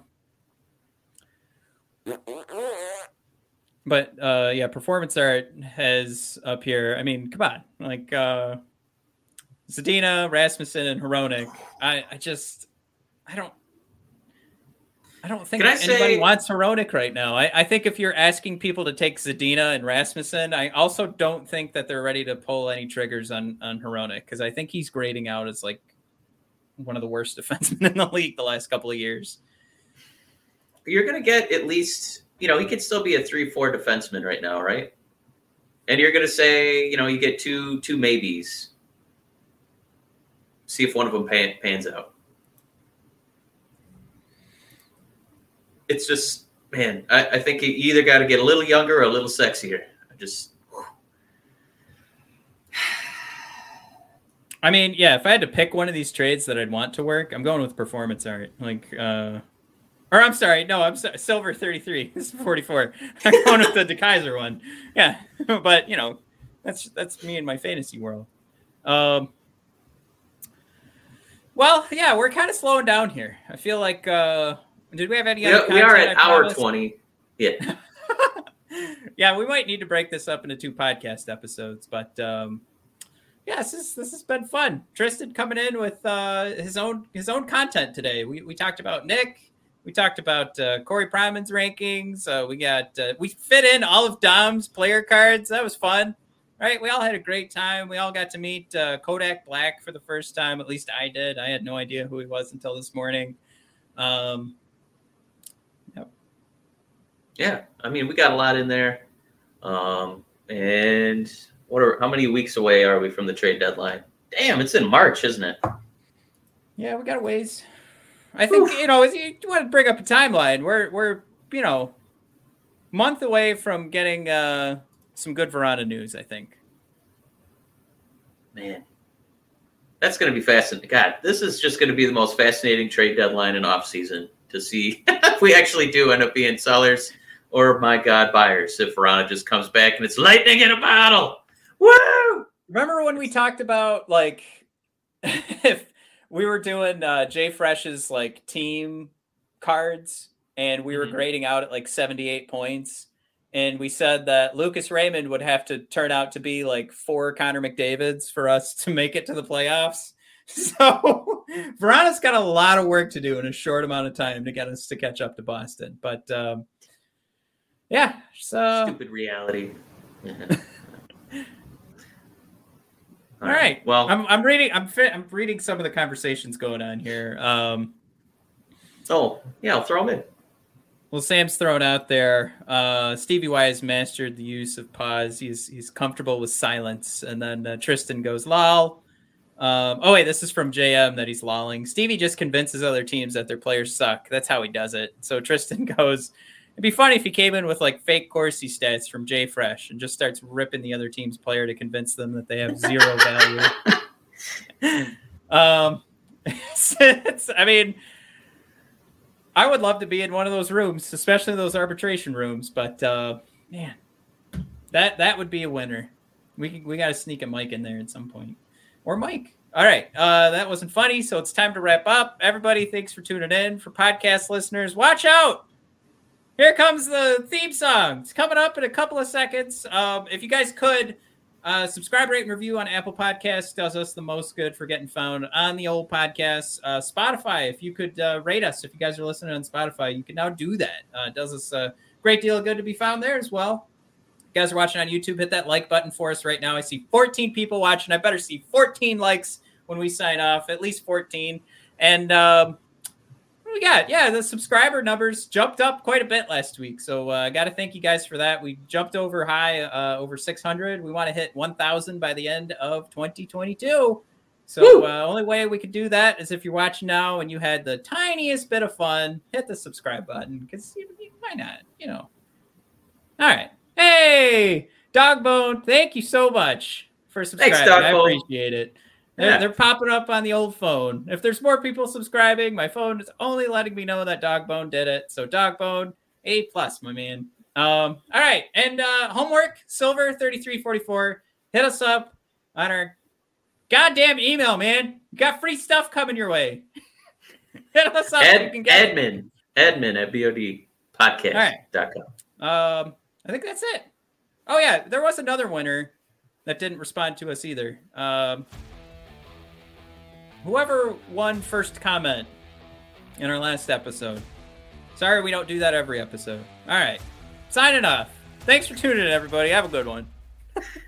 But uh, yeah, performance art has up here. I mean, come on, like uh, Zadina, Rasmussen, and Hronek. I, I just, I don't, I don't think anybody say- wants Hronek right now. I, I think if you're asking people to take Zadina and Rasmussen, I also don't think that they're ready to pull any triggers on on Hronek because I think he's grading out as like one of the worst *laughs* defensemen in the league the last couple of years. You're going to get at least, you know, he could still be a three-four defenseman right now, right? And you're going to say, you know, you get two two maybes. See if one of them pan, pans out. It's just, man, I, I think you either got to get a little younger or a little sexier. I just, *sighs* I mean, yeah, if I had to pick one of these trades that I'd want to work, I'm going with performance art. Like, uh, or I'm sorry, no, I'm sorry, silver 33. *laughs* This is 44. *laughs* I'm going with the DeKaiser one. Yeah, *laughs* but you know, that's that's me in my fantasy world. Um, well, yeah, we're kind of slowing down here. I feel like, uh, did we have any? other we are at hour? 20. Yeah. *laughs* yeah, we might need to break this up into two podcast episodes, but um, yeah, this is, this has been fun. Tristan coming in with uh, his own his own content today. We we talked about Nick. We talked about uh, Corey Pronman's rankings. Uh, we got uh, we fit in all of Dom's player cards. That was fun, right? We all had a great time. We all got to meet uh, Kodak Black for the first time. At least I did. I had no idea who he was until this morning. Um, Yeah, I mean, we got a lot in there. Um, and what are how many weeks away are we from the trade deadline? Damn, it's in March, isn't it? Yeah, we got a ways. I think you know, you want to bring up a timeline. We're we're you know, month away from getting uh some good Vrana news. I think. Man, that's going to be fascinating. God, this is just going to be the most fascinating trade deadline in off season to see *laughs* if we actually do end up being sellers or, my God, buyers. If Vrana just comes back and it's lightning in a bottle. Woo! Remember when we talked about like *laughs* if we were doing uh JFresh's like team cards and we were Mhm. grading out at like 78 points and we said that Lucas Raymond would have to turn out to be like four Connor McDavids for us to make it to the playoffs. *laughs* So Vrana's got a lot of work to do in a short amount of time to get us to catch up to Boston. But um yeah, so Stupid reality. *laughs* all right. Well, I'm I'm reading I'm fi- I'm reading some of the conversations going on here. Um oh, yeah, I'll throw them in. Well, Sam's thrown out there. Uh, Stevie Y has mastered the use of pause. He's he's comfortable with silence. And then uh, Tristan goes lol. Um, oh wait, this is from JM that he's lolling. Stevie just convinces other teams that their players suck. That's how he does it. So Tristan *laughs* goes, "It'd be funny if he came in with like fake Corsi stats from JFresh and just starts ripping the other team's player to convince them that they have zero *laughs* value." um, *laughs* I mean. I would love to be in one of those rooms, especially those arbitration rooms. But uh, man, that that would be a winner. We we got to sneak a Mike in there at some point, or Mike. All right, uh, that wasn't funny, so it's time to wrap up. Everybody, thanks for tuning in. For podcast listeners, watch out! Here comes the theme song. It's coming up in a couple of seconds. Um, if you guys could uh, subscribe, rate, and review on Apple Podcasts does us the most good for getting found on the old podcast. Uh, Spotify, if you could uh, rate us, if you guys are listening on Spotify, you can now do that. Uh, does us a great deal of good to be found there as well. If you guys are watching on YouTube, hit that like button for us right now. I see 14 people watching. I better see 14 likes when we sign off, at least 14. And um, we got? Yeah, the subscriber numbers jumped up quite a bit last week. So I uh, got to thank you guys for that. We jumped over high, uh, over 600. We want to hit 1,000 by the end of 2022. So uh, only way we could do that is if you're watching now and you had the tiniest bit of fun, hit the subscribe button because why not? You know. All right. Hey, Dogbone, thank you so much for subscribing. Thanks, I appreciate it. They're, yeah. they're popping up on the old phone. If there's more people subscribing, my phone is only letting me know that Dogbone did it. So Dogbone, A plus, my man. Um, all right. And uh homework, silver 3344. Hit us up on our goddamn email, man. You got free stuff coming your way. *laughs* Hit us up. Ed, so admin. It. Admin at bodpodcast.com. Right. Um, I think that's it. Oh yeah, there was another winner that didn't respond to us either. Um whoever won first comment in our last episode. Sorry we don't do that every episode. All right. Signing off. Thanks for tuning in, everybody. Have a good one. *laughs*